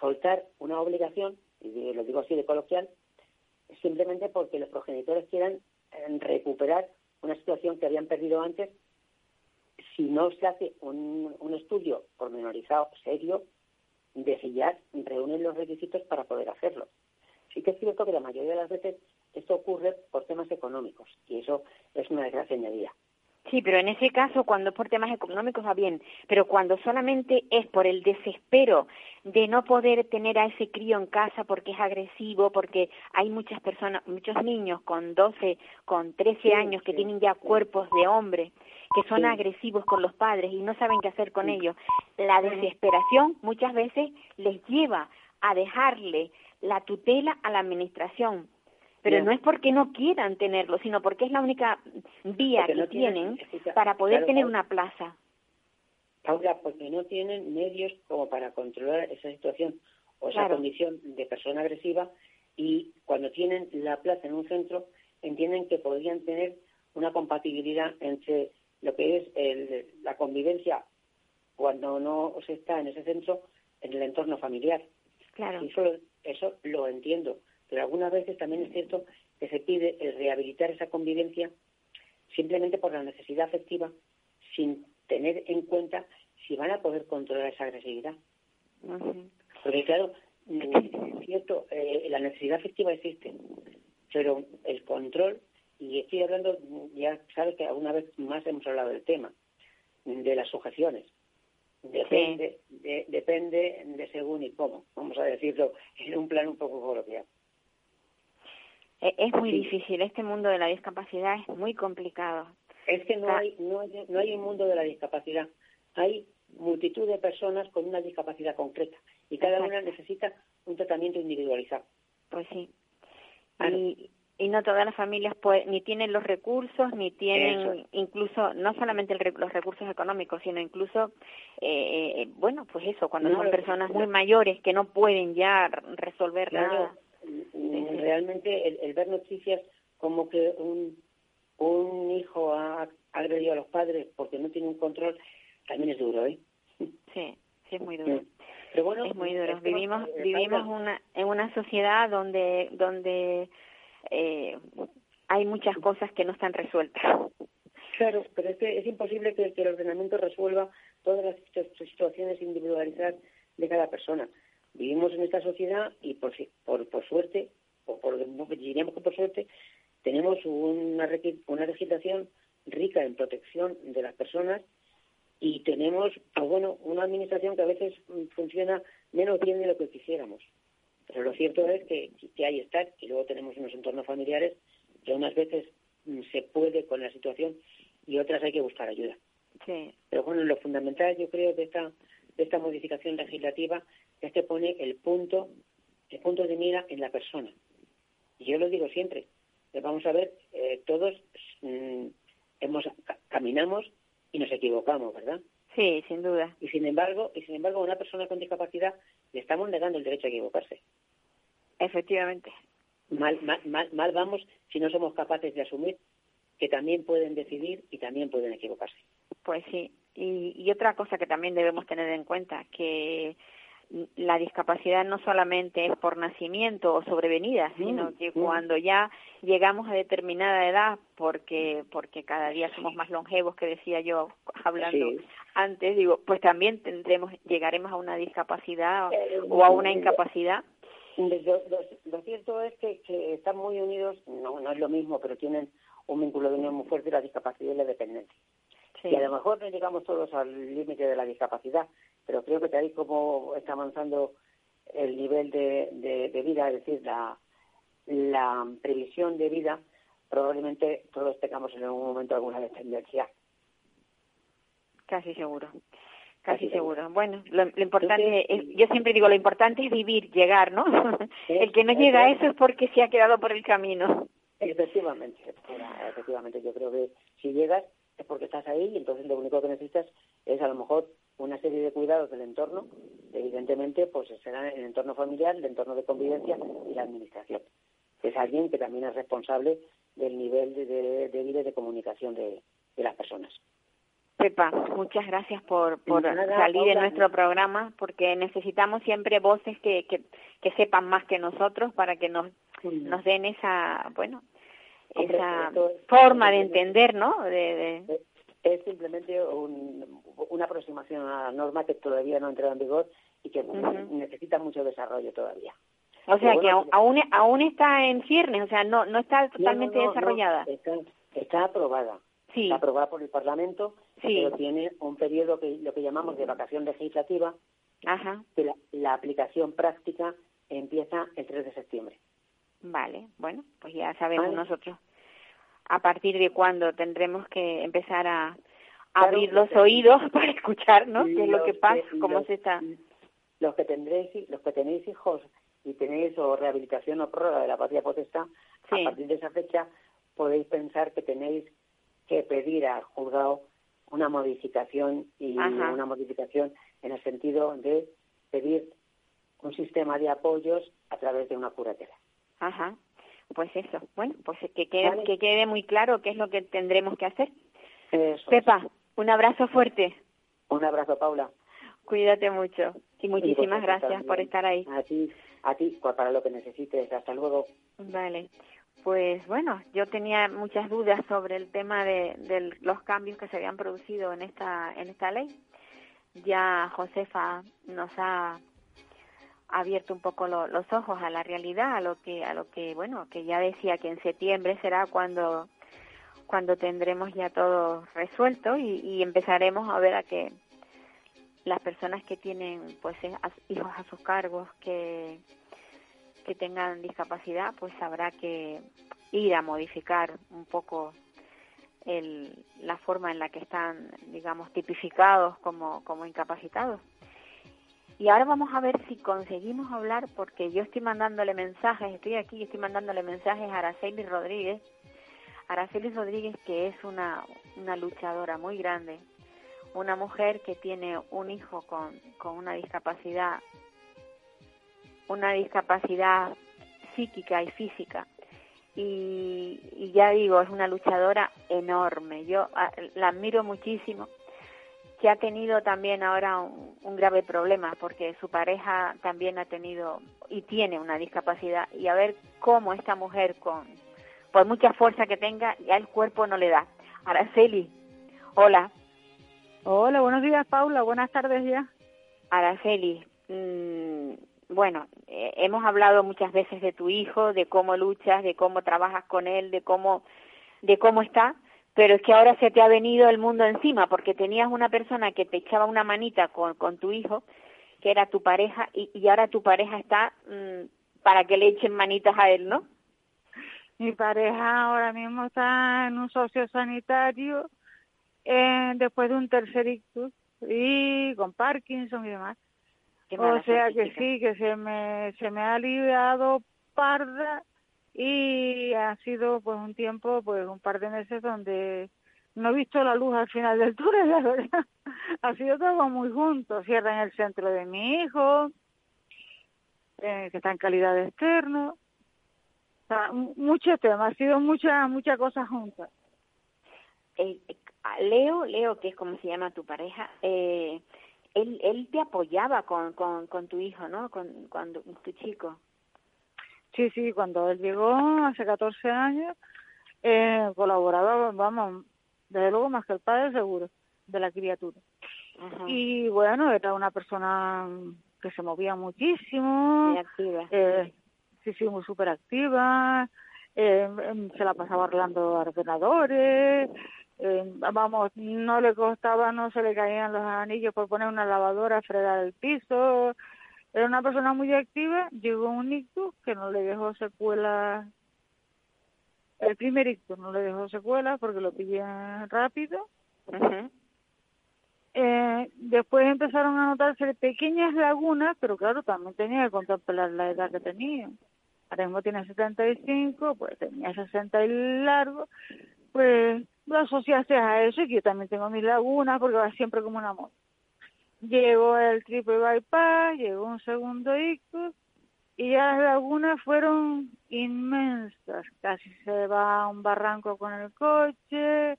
soltar una obligación, y lo digo así de coloquial, simplemente porque los progenitores quieran eh, recuperar una situación que habían perdido antes si no se hace un, un estudio pormenorizado serio de si ya reúnen los requisitos para poder hacerlo. Sí que es cierto que la mayoría de las veces esto ocurre por temas económicos y eso es una desgracia añadida. Sí, pero en ese caso, cuando es por temas económicos va bien, pero cuando solamente es por el desespero de no poder tener a ese crío en casa porque es agresivo, porque hay muchas personas, muchos niños con 12, con 13 años que tienen ya cuerpos de hombre, que son agresivos con los padres y no saben qué hacer con ellos. La desesperación muchas veces les lleva a dejarle la tutela a la administración, pero no es porque no quieran tenerlo, sino porque es la única vía que tienen, para poder tener una plaza. Paula, porque no tienen medios como para controlar esa situación o esa condición de persona agresiva y cuando tienen la plaza en un centro entienden que podrían tener una compatibilidad entre lo que es el, la convivencia cuando no se está en ese centro en el entorno familiar. Claro. eso, eso lo entiendo pero algunas veces también es cierto que se pide el rehabilitar esa convivencia simplemente por la necesidad afectiva sin tener en cuenta si van a poder controlar esa agresividad. Porque claro, es cierto, eh, la necesidad afectiva existe, pero el control, y estoy hablando, ya sabes que alguna vez más hemos hablado del tema, de las sujeciones. Depende, de, depende de según y cómo, vamos a decirlo en un plano un poco coloquial. E, es muy difícil, este mundo de la discapacidad es muy complicado. Es que no hay, no no hay un mundo de la discapacidad, hay multitud de personas con una discapacidad concreta y cada una necesita un tratamiento individualizado. Pues sí. Y, y no todas las familias pues, ni tienen los recursos, ni tienen incluso, no solamente los recursos económicos, sino incluso, eh, eh, bueno, pues eso, cuando son personas muy mayores que no pueden ya resolver nada. Realmente el, ver noticias como que un, un hijo ha agredido a los padres porque no tiene un control, también es duro, ¿eh? Sí, sí es muy duro. Pero bueno, es muy duro. Vivimos, vivimos una, en una sociedad donde, donde eh, hay muchas cosas que no están resueltas. Claro, pero es que es imposible que, el ordenamiento resuelva todas las situaciones individualizadas de cada persona vivimos en esta sociedad y por, por, por suerte, o por, diríamos que por suerte, tenemos una, una legislación rica en protección de las personas y tenemos, pues bueno, una administración que a veces funciona menos bien de lo que quisiéramos. Pero lo cierto es que, que ahí está, y luego tenemos unos entornos familiares que unas veces mm, se puede con la situación y otras hay que buscar ayuda. Sí. Pero bueno, lo fundamental yo creo de esta, de esta modificación legislativa es que pone el punto, el punto de mira en la persona. Y yo lo digo siempre, vamos a ver, eh, todos mm, hemos caminamos y nos equivocamos, ¿verdad? Sí, sin duda. Y sin embargo, y sin embargo, a una persona con discapacidad le estamos negando el derecho a equivocarse. Efectivamente. Mal, mal, mal, vamos si no somos capaces de asumir que también pueden decidir y también pueden equivocarse. Pues sí. Y, y otra cosa que también debemos tener en cuenta, que la discapacidad no solamente es por nacimiento o sobrevenida, sino que cuando ya llegamos a determinada edad, porque porque cada día somos más longevos, que decía yo hablando antes, digo, pues también tendremos llegaremos a una discapacidad eh, o a una incapacidad. Lo, cierto es que, que, están muy unidos, no, no es lo mismo, pero tienen un vínculo de unión muy fuerte la discapacidad y la dependencia. Y a lo mejor no llegamos todos al límite de la discapacidad, pero creo que tal y como está avanzando el nivel de, de, vida, es decir, la, la previsión de vida, probablemente todos tengamos en algún momento alguna dependencia. Casi seguro. Casi seguro. Bueno, lo, importante es, yo siempre digo, lo importante es vivir, llegar, ¿no? el que no llega a eso es porque se ha quedado por el camino. Efectivamente, efectivamente, yo creo que si llegas es porque estás ahí y entonces lo único que necesitas es a lo mejor una serie de cuidados del entorno, evidentemente pues será el entorno familiar, el entorno de convivencia y la administración. Es alguien que también es responsable del nivel de, vida y de comunicación de, las personas. Pepa, muchas gracias por, por salir en nuestro programa, porque necesitamos siempre voces que, que, que sepan más que nosotros para que nos, nos den esa, bueno, esa forma de entender, ¿no? De, Es simplemente una aproximación a la norma que todavía no ha entrado en vigor y que necesita mucho desarrollo todavía. O sea, que aún, aún está en ciernes, o sea, no no está totalmente desarrollada. está, aprobada. sí. aprobada por el Parlamento, pero tiene un periodo que lo que llamamos de vacación legislativa, Ajá. que la, aplicación práctica empieza el 3 de septiembre. Vale, bueno, pues ya sabemos nosotros a partir de cuándo tendremos que empezar a abrir los oídos para escuchar, ¿no? ¿Qué es lo que pasa? ¿Cómo se está? Los que tendréis, los que tenéis hijos y tenéis o rehabilitación o prórroga de la patria potestad, a partir de esa fecha podéis pensar que tenéis que pedir al juzgado una modificación y una modificación en el sentido de pedir un sistema de apoyos a través de una curatela. Ajá. Pues eso. Bueno, pues que quede, que quede muy claro qué es lo que tendremos que hacer. Pepa, un abrazo fuerte. Un abrazo, Paula. Cuídate mucho y muchísimas gracias por estar ahí. A ti, a ti, para lo que necesites. Hasta luego. Vale. Pues bueno, yo tenía muchas dudas sobre el tema de, de, los cambios que se habían producido en esta en esta ley. Ya Josefa nos ha abierto un poco los ojos a la realidad, a lo que a lo que bueno, que ya decía que en septiembre será cuando cuando tendremos ya todo resuelto y, y empezaremos a ver a que las personas que tienen pues hijos a sus cargos que que tengan discapacidad, pues habrá que ir a modificar un poco el, la forma en la que están, digamos, tipificados como, como incapacitados. Y ahora vamos a ver si conseguimos hablar, porque yo estoy mandándole mensajes, estoy aquí y estoy mandándole mensajes a Araceli Rodríguez. Araceli Rodríguez, que es una, una luchadora muy grande, una mujer que tiene un hijo con, con una discapacidad una discapacidad psíquica y física. Y, ya digo, es una luchadora enorme. Yo ah, la admiro muchísimo, que ha tenido también ahora un, grave problema, porque su pareja también ha tenido y tiene una discapacidad. Y a ver cómo esta mujer, con por mucha fuerza que tenga, ya el cuerpo no le da. Araceli, hola. Hola, buenos días, Paula. Buenas tardes ya. Araceli, mmm, bueno, eh, hemos hablado muchas veces de tu hijo, de cómo luchas, de cómo trabajas con él, de cómo, de cómo está, pero es que ahora se te ha venido el mundo encima porque tenías una persona que te echaba una manita con, con tu hijo, que era tu pareja, y, y ahora tu pareja está mm, para que le echen manitas a él, ¿no? Mi pareja ahora mismo está en un socio sanitario eh, después de un tercer ictus y con Parkinson y demás o sea que sí, que se me, se me ha aliviado parda y ha sido pues un tiempo, pues un par de meses donde no he visto la luz al final del túnel, la verdad. ha sido todo muy junto. Cierra en el centro de mi hijo, eh, que está en calidad de externo. O sea, ha sido muchas muchas cosas juntas. Eh, Leo, Leo, que es como se llama tu pareja, eh, él, él te apoyaba con, con, con tu hijo, ¿no? Con, cuando tu chico. Sí, sí, cuando él llegó hace 14 años, eh, colaboraba, vamos, desde luego más que el padre seguro, de la criatura. Y bueno, era una persona que se movía muchísimo. Muy activa. Eh, sí, sí, muy súper activa. Eh, se la pasaba arreglando ordenadores, eh, vamos, no le costaba, no se le caían los anillos por poner una lavadora, fregar el piso. Era una persona muy activa. Llegó un ictus que no le dejó secuela. El primer ictus no le dejó secuela porque lo pillé rápido. eh, después empezaron a notarse pequeñas lagunas, pero claro, también tenía que contemplar la edad que tenía. Ahora mismo tiene 75, pues tenía 60 y largo, pues lo asociaste a eso y que yo también tengo mis lagunas porque va siempre como un amor. Llegó el triple bypass, llegó un segundo ictus y ya las lagunas fueron inmensas. Casi se va a un barranco con el coche.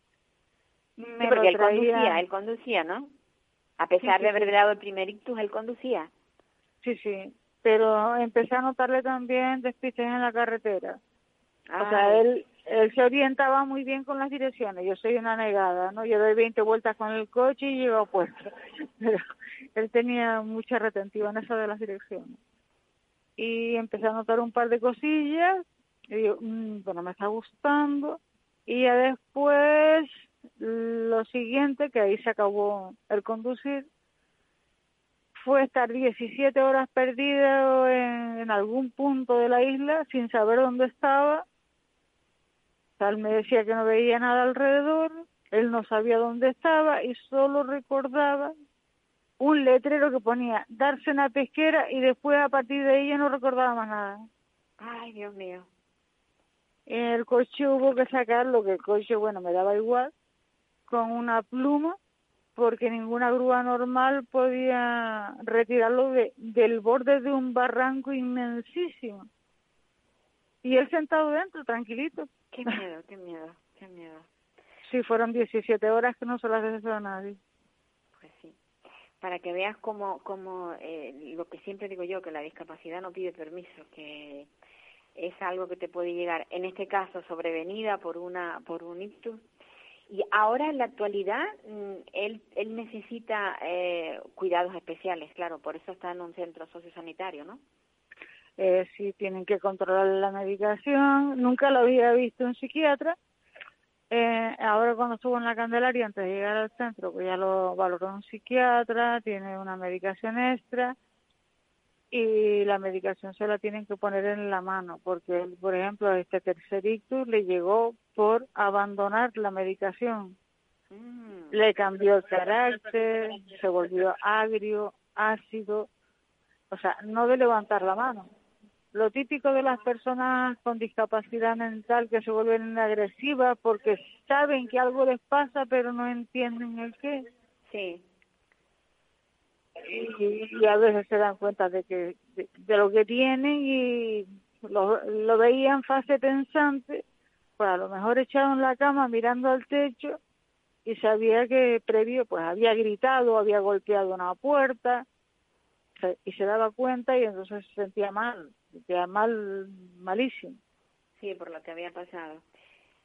Me porque él conducía, él conducía, ¿no? A pesar de haber dado el primer ictus, él conducía. Sí, sí, pero empecé a notarle también despistes en la carretera. O sea, él él se orientaba muy bien con las direcciones. Yo soy una negada, ¿no? Yo doy 20 vueltas con el coche y llego a puesto. Pero él tenía mucha retentiva en eso de las direcciones. Y empecé a notar un par de cosillas. Y digo, mmm, bueno, me está gustando. Y ya después lo siguiente, que ahí se acabó el conducir, fue estar 17 horas perdido en, algún punto de la isla sin saber dónde estaba. Tal me decía que no veía nada alrededor, él no sabía dónde estaba y solo recordaba un letrero que ponía darse una pesquera y después a partir de ella no recordaba más nada. Ay, Dios mío. El coche hubo que sacarlo, que el coche, bueno, me daba igual, con una pluma porque ninguna grúa normal podía retirarlo de, del borde de un barranco inmensísimo. Y él sentado dentro, tranquilito. Qué miedo, qué miedo, qué miedo. Sí, fueron 17 horas que no se las deseo a nadie. Pues sí. Para que veas cómo, cómo eh, lo que siempre digo yo, que la discapacidad no pide permiso, que es algo que te puede llegar, en este caso sobrevenida por una por un ictus, y ahora en la actualidad mm, él, él necesita eh, cuidados especiales, claro, por eso está en un centro sociosanitario, ¿no? Eh, sí, tienen que controlar la medicación. Nunca lo había visto un psiquiatra. Eh, ahora cuando estuvo en la Candelaria, antes de llegar al centro, pues ya lo valoró un psiquiatra, tiene una medicación extra y la medicación se la tienen que poner en la mano, porque, por ejemplo, este tercer ictus le llegó por abandonar la medicación. Mm. Le cambió el carácter, se volvió agrio, ácido, o sea, no de levantar la mano. Lo típico de las personas con discapacidad mental que se vuelven agresivas porque saben que algo les pasa pero no entienden el qué. Sí y, a veces se dan cuenta de que de, lo que tienen y lo, lo veían fase pensante, pues a lo mejor echado en la cama mirando al techo y sabía que previo pues había gritado, había golpeado una puerta y se daba cuenta y entonces se sentía mal, sentía mal, malísimo. Sí, por lo que había pasado.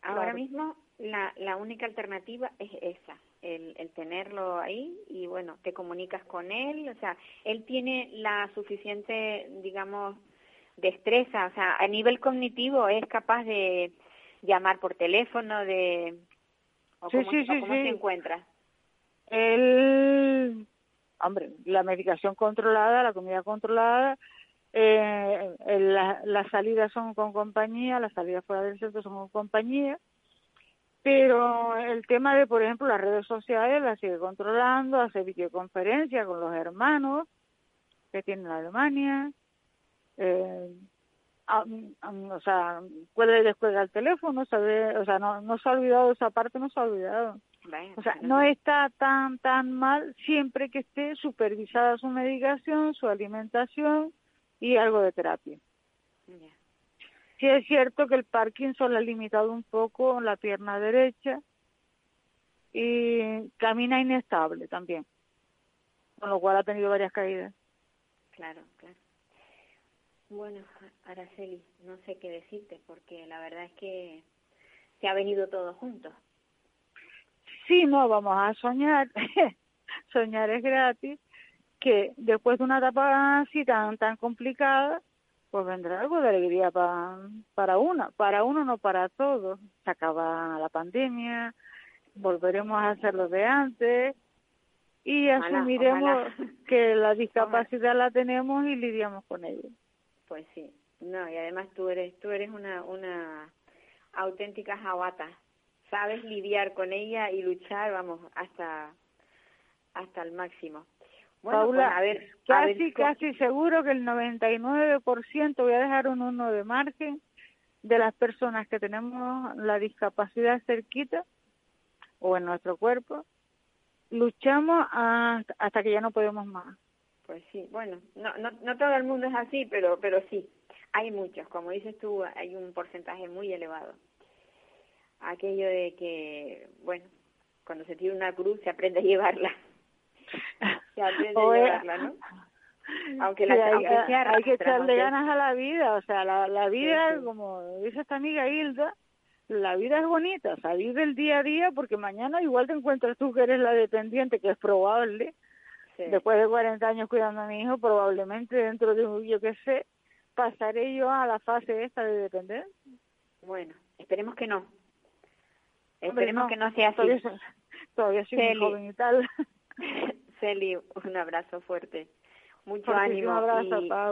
Ahora mismo la, la única alternativa es esa, el, el tenerlo ahí y bueno, te comunicas con él, o sea, él tiene la suficiente, digamos, destreza, o sea, a nivel cognitivo es capaz de llamar por teléfono, de... ¿O cómo, sí, sí, se encuentra? Él, hombre, la medicación controlada, la comida controlada, eh, las salidas son con compañía, las salidas fuera del centro son con compañía, pero el tema de, por ejemplo, las redes sociales la sigue controlando, hace videoconferencias con los hermanos que tienen en Alemania, eh, o sea, puede descuelgar el teléfono, sabe, o sea, no, no se ha olvidado esa parte, no se ha olvidado. o sea, no está tan, tan mal siempre que esté supervisada su medicación, su alimentación y algo de terapia. Sí es cierto que el Parkinson le ha limitado un poco la pierna derecha y camina inestable también, con lo cual ha tenido varias caídas. Claro, claro. Bueno, Araceli, no sé qué decirte porque la verdad es que se ha venido todo junto. Sí, no, vamos a soñar. soñar es gratis. Que después de una etapa así tan tan complicada, pues vendrá algo de alegría para para una, para uno no para todos. Se acaba la pandemia, volveremos a hacer lo de antes y asumiremos que la discapacidad la tenemos y lidiamos con ella. Pues sí, no, y además tú eres tú eres una una auténtica jabata. Sabes lidiar con ella y luchar, vamos, hasta hasta el máximo. Bueno, Paula, pues, a ver, casi, casi seguro que el 99%, voy a dejar un uno de margen, de las personas que tenemos la discapacidad cerquita o en nuestro cuerpo, luchamos hasta, que ya no podemos más. Pues sí, bueno, no, no, no todo el mundo es así, pero, pero sí, hay muchos, como dices tú, hay un porcentaje muy elevado. Aquello de que, bueno, cuando se tiene una cruz se aprende a llevarla. Aunque, la, hay, hay que echarle ganas a la vida, o sea, la, la vida, como dice esta amiga Hilda, la vida es bonita, salir del día a día, porque mañana igual te encuentras tú que eres la dependiente, que es probable, después de 40 años cuidando a mi hijo, probablemente dentro de, yo qué sé, pasaré yo a la fase esta de depender. Bueno, esperemos que no. Esperemos que no sea así. Todavía, todavía soy muy joven y tal. Celi, un abrazo fuerte. Mucho ánimo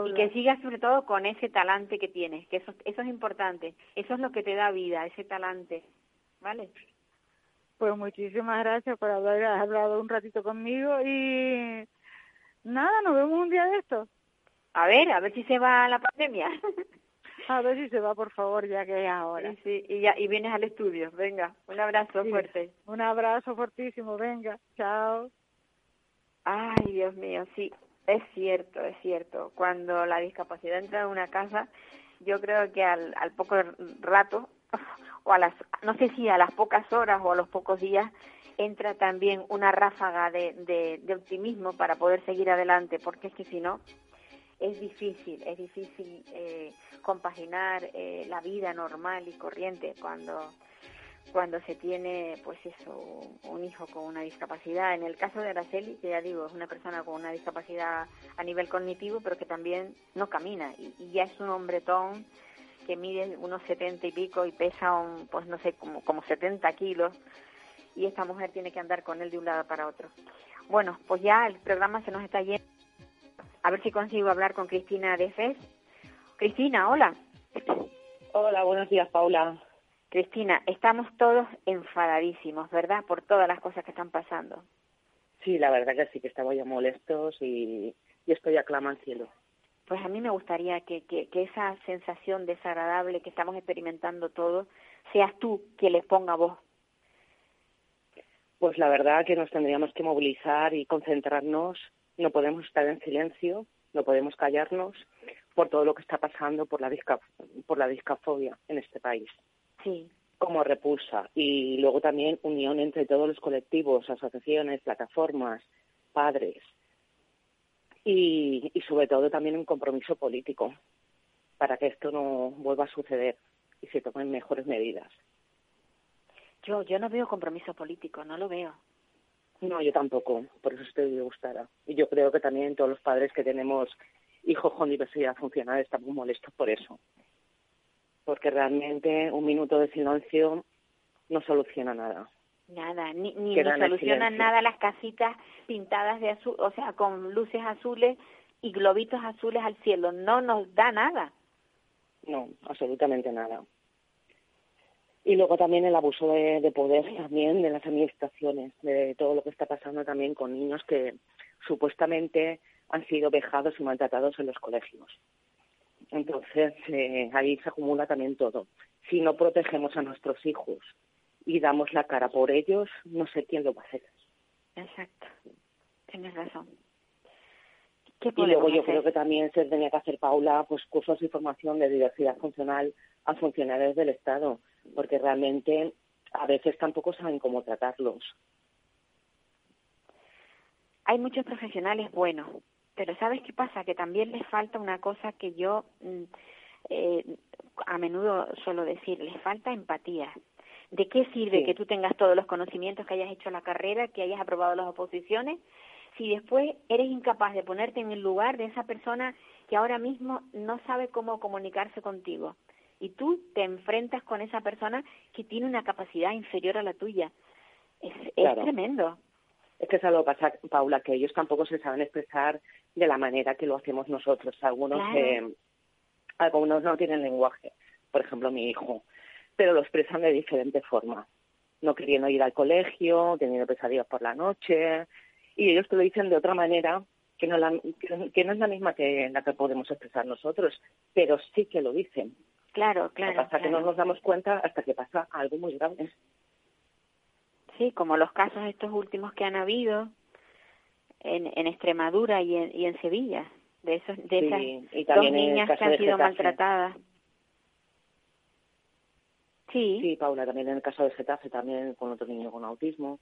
y, que sigas sobre todo con ese talante que tienes, que eso, eso es importante. Eso es lo que te da vida, ese talante. ¿Vale? Pues muchísimas gracias por haber hablado un ratito conmigo y nada, nos vemos un día de esto. A ver, a ver si se va la pandemia. a ver si se va, por favor, ya que es ahora. Sí, y, ya, y vienes al estudio. Venga, un abrazo fuerte. Un abrazo fortísimo, venga, chao. Ay, Dios mío, sí, es cierto, es cierto. Cuando la discapacidad entra en una casa, yo creo que al, poco rato o a las, no sé si a las pocas horas o a los pocos días, entra también una ráfaga de, de, optimismo para poder seguir adelante, porque es que si no, es difícil, es difícil eh, compaginar eh, la vida normal y corriente cuando cuando se tiene pues eso un hijo con una discapacidad en el caso de Araceli que ya digo es una persona con una discapacidad a nivel cognitivo pero que también no camina y, y ya es un hombretón que mide unos setenta y pico y pesa, un, pues no sé, como, como 70 kilos, y esta mujer tiene que andar con él de un lado para otro. Bueno, pues ya el programa se nos está yendo. A ver si consigo hablar con Cristina de FES. Cristina, hola. Hola, buenos días, Paula. Cristina, estamos todos enfadadísimos, ¿verdad? Por todas las cosas que están pasando. Sí, la verdad que sí, que estamos ya molestos y, y esto ya clama al cielo pues a mí me gustaría que, que, esa sensación desagradable que estamos experimentando todos, seas tú quien les ponga voz. Pues la verdad que nos tendríamos que movilizar y concentrarnos. No podemos estar en silencio, no podemos callarnos por todo lo que está pasando por la, por la discafobia en este país. Sí. Como repulsa. Y luego también unión entre todos los colectivos, asociaciones, plataformas, padres, y, sobre todo también un compromiso político para que esto no vuelva a suceder y se tomen mejores medidas. Yo, yo no veo compromiso político, no lo veo. No, yo tampoco, por eso estoy disgustada. Y yo creo que también todos los padres que tenemos hijos con diversidad funcional estamos molestos por eso. Porque realmente un minuto de silencio no soluciona nada. Nada, ni, ni, solucionan nada las casitas pintadas de azul, o sea, con luces azules y globitos azules al cielo. No nos da nada. No, absolutamente nada. Y luego también el abuso de, poder también de las administraciones, de todo lo que está pasando también con niños que supuestamente han sido vejados y maltratados en los colegios. Entonces, eh, ahí se acumula también todo. Si no protegemos a nuestros hijos y damos la cara por ellos, no sé quién lo va a hacer. Exacto, tienes razón. y luego yo creo que también se tenía que hacer, Paula, pues cursos de formación de diversidad funcional a funcionarios del Estado, porque realmente a veces tampoco saben cómo tratarlos. Hay muchos profesionales buenos, pero ¿sabes qué pasa? Que también les falta una cosa que yo mm, eh, a menudo suelo decir, les falta empatía. ¿De qué sirve que tú tengas todos los conocimientos, que hayas hecho la carrera, que hayas aprobado las oposiciones, si después eres incapaz de ponerte en el lugar de esa persona que ahora mismo no sabe cómo comunicarse contigo? Y tú te enfrentas con esa persona que tiene una capacidad inferior a la tuya. Es, tremendo. Es que es algo pasa, Paula, que ellos tampoco se saben expresar de la manera que lo hacemos nosotros. Algunos, algunos no tienen lenguaje. Por ejemplo, mi hijo pero lo expresan de diferente forma. No queriendo ir al colegio, teniendo pesadillas por la noche, y ellos te lo dicen de otra manera que no, que no es la misma que la que podemos expresar nosotros, pero sí que lo dicen. Claro, claro. Lo que pasa que no nos damos cuenta hasta que pasa algo muy grave. Sí, como los casos estos últimos que han habido en, en Extremadura y en, y en Sevilla, de esos de esas dos niñas que han sido maltratadas. Sí. Sí, Paula, también en el caso de Getafe, también con otro niño con autismo.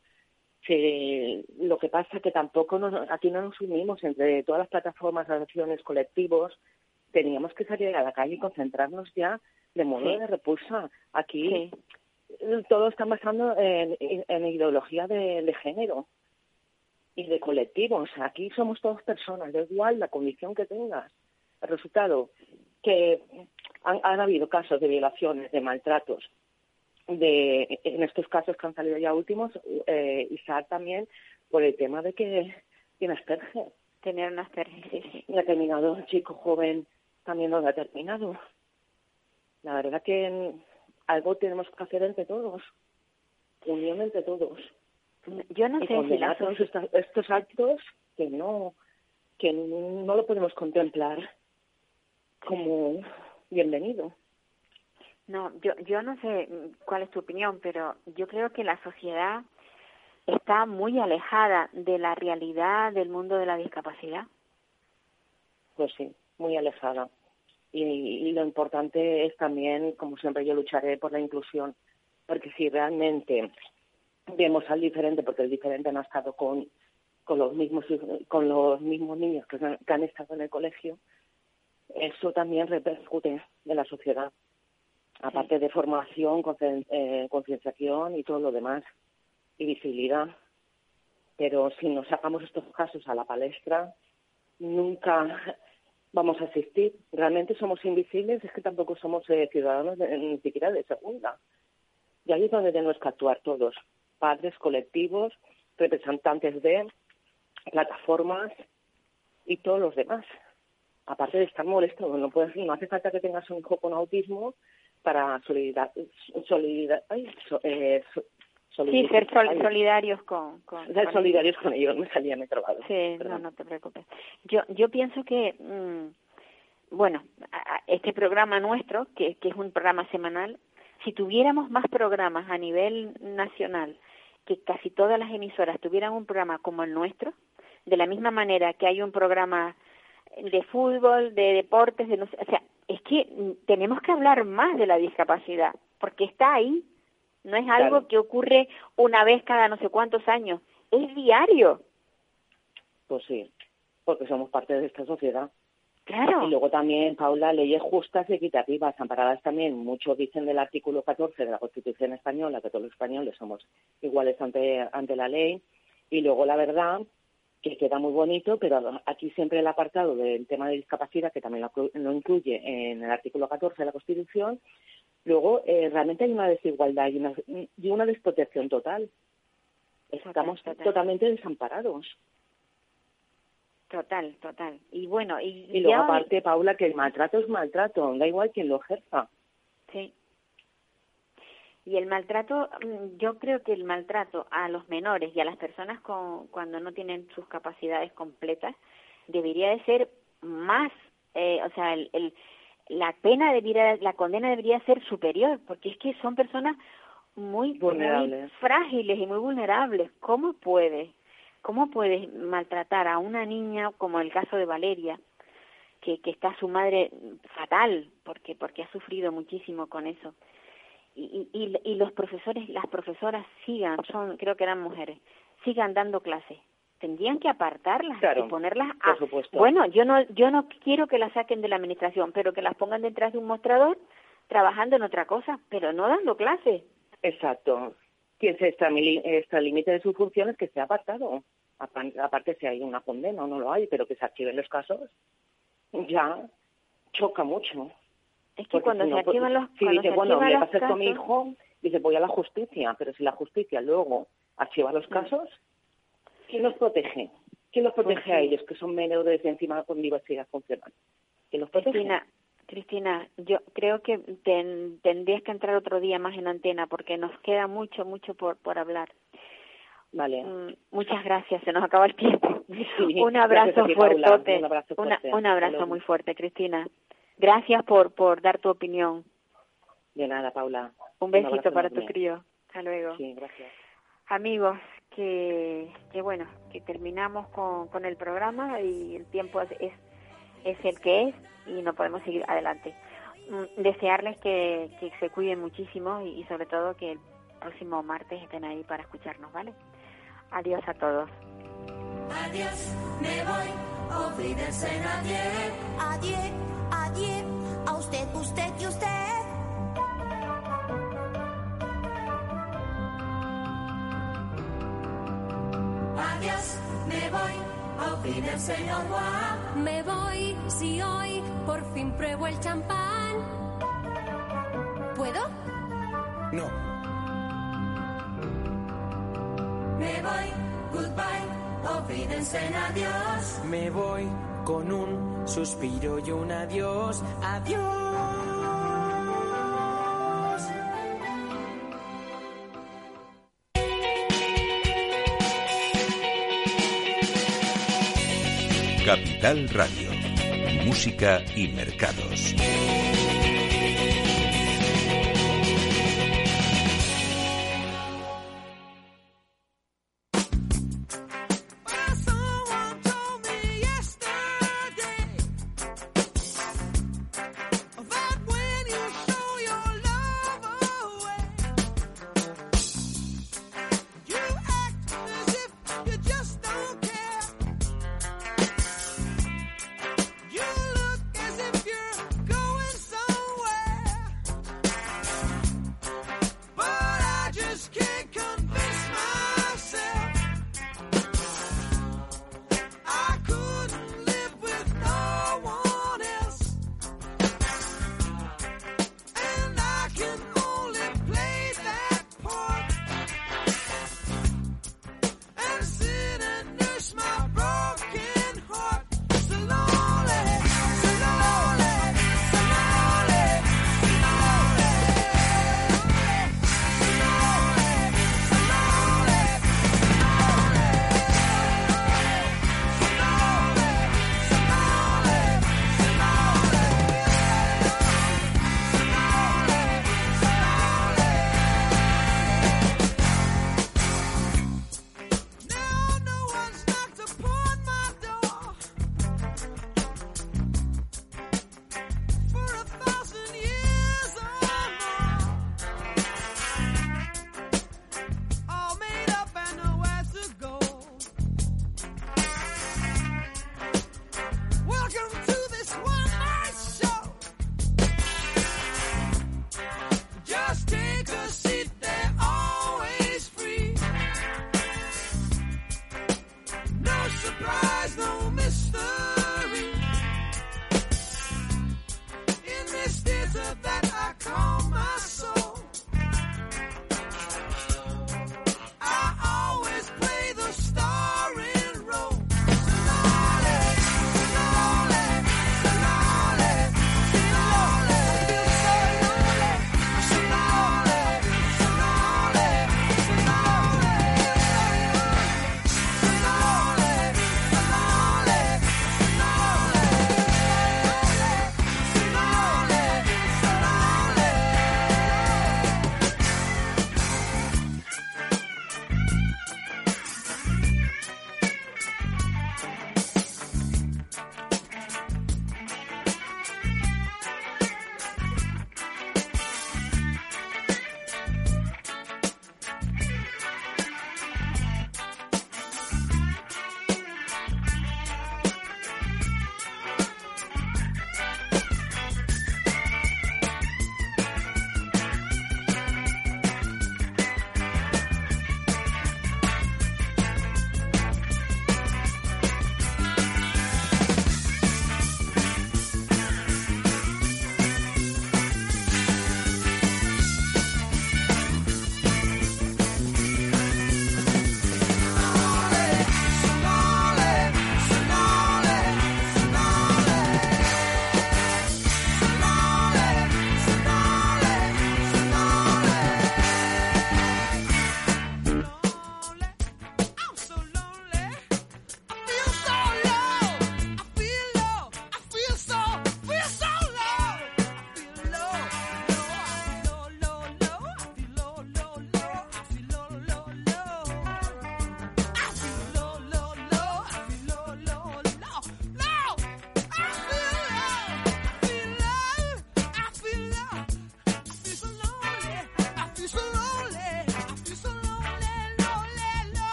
Sí, lo que pasa es que tampoco nos, aquí no nos unimos entre todas las plataformas, asociaciones, colectivos. Teníamos que salir a la calle y concentrarnos ya de modo de repulsa. Aquí todo está basando en, en ideología de, de, género y de colectivos. Aquí somos todas personas, da igual la condición que tengas. El resultado, que han, habido casos de violaciones, de maltratos, de, en estos casos que han salido ya últimos, eh, Isaac también por el tema de que tiene Asperger. Tener un Asperger, sí, sí. Y ha terminado, chico joven, también lo ha terminado. La verdad que algo tenemos que hacer entre todos, unión entre todos. Yo no sé si estos, estos actos que no que no lo podemos contemplar como bienvenido. No, yo, yo no sé cuál es tu opinión, pero yo creo que la sociedad está muy alejada de la realidad del mundo de la discapacidad. Pues sí, muy alejada. Y, lo importante es también, como siempre, yo lucharé por la inclusión, porque si realmente vemos al diferente, porque el diferente no ha estado con, con los mismos con los mismos niños que, que han estado en el colegio, eso también repercute en la sociedad aparte de formación, eh, concienciación y todo lo demás, y visibilidad. Pero si nos sacamos estos casos a la palestra, nunca vamos a asistir. Realmente somos invisibles, es que tampoco somos eh, ciudadanos ni siquiera de segunda. Y ahí es donde tenemos que actuar todos, padres, colectivos, representantes de plataformas y todos los demás. Aparte de estar molesto, no, puedes, no hace falta que tengas un hijo con autismo para solidar, solidar eh, sí, ser solidarios con, con, ser solidarios con ellos, me salía me trabado. Sí, no, no te preocupes. Yo, yo pienso que, mm, bueno, este programa nuestro, que, que es un programa semanal, si tuviéramos más programas a nivel nacional, que casi todas las emisoras tuvieran un programa como el nuestro, de la misma manera que hay un programa de fútbol, de deportes, de no sé, o sea, es que tenemos que hablar más de la discapacidad, porque está ahí, no es algo que ocurre una vez cada no sé cuántos años, es diario. Pues sí, porque somos parte de esta sociedad. Claro. Y luego también, Paula, leyes justas y equitativas, amparadas también, muchos dicen del artículo 14 de la Constitución española, que todos los españoles somos iguales ante, ante la ley, y luego la verdad que queda muy bonito, pero aquí siempre el apartado del tema de discapacidad, que también lo, incluye en el artículo 14 de la Constitución, luego eh, realmente hay una desigualdad y una, y una desprotección total. Estamos totalmente desamparados. Total, total. Y bueno, y, y luego aparte, Paula, que el maltrato es maltrato, da igual quien lo ejerza. Sí, y el maltrato, mm, yo creo que el maltrato a los menores y a las personas con, cuando no tienen sus capacidades completas debería de ser más, eh, o sea, el, la pena debería, la condena debería ser superior, porque es que son personas muy, muy frágiles y muy vulnerables. ¿Cómo puede, cómo puedes maltratar a una niña como el caso de Valeria, que, que está su madre fatal, porque porque ha sufrido muchísimo con eso? y, y, y los profesores, las profesoras sigan, son, creo que eran mujeres, sigan dando clases. Tendrían que apartarlas y ponerlas a... Bueno, yo no, yo no quiero que las saquen de la administración, pero que las pongan detrás de un mostrador trabajando en otra cosa, pero no dando clases. Exacto. Quien se está límite de sus funciones que sea apartado. Aparte si hay una condena o no lo hay, pero que se archiven los casos, ya choca mucho. Es que cuando se pues, archivan los Si dice, bueno, le pasa esto a mi hijo, dice, voy a la justicia, pero si la justicia luego archiva los casos, ¿quién los protege? ¿Quién los protege pues a ellos, que son menores de encima con diversidad funcional? ¿Quién los protege? Cristina, Cristina, yo creo que tendrías que entrar otro día más en antena porque nos queda mucho, mucho por, por hablar. Vale. Mm, muchas gracias, se nos acaba el tiempo. un abrazo fuerte. Un abrazo, fuerte. un abrazo muy fuerte, Cristina. Gracias por, por dar tu opinión. De nada, Paula. Un besito para tu crío. Hasta luego. Sí, gracias. Amigos, que, que bueno, que terminamos con, con el programa y el tiempo es, es, el que es y no podemos seguir adelante. Mm, desearles que, que se cuiden muchísimo y, y sobre todo que el próximo martes estén ahí para escucharnos, ¿vale? Adiós a todos. Adiós, me voy, olvídense nadie. Adiós a usted, usted y usted. Adiós, me voy, a fin el señor Juan. Me voy, si hoy por fin pruebo el champán. ¿Puedo? No. Adiós. Me voy con un suspiro y un adiós, adiós. Capital Radio. Música y mercados.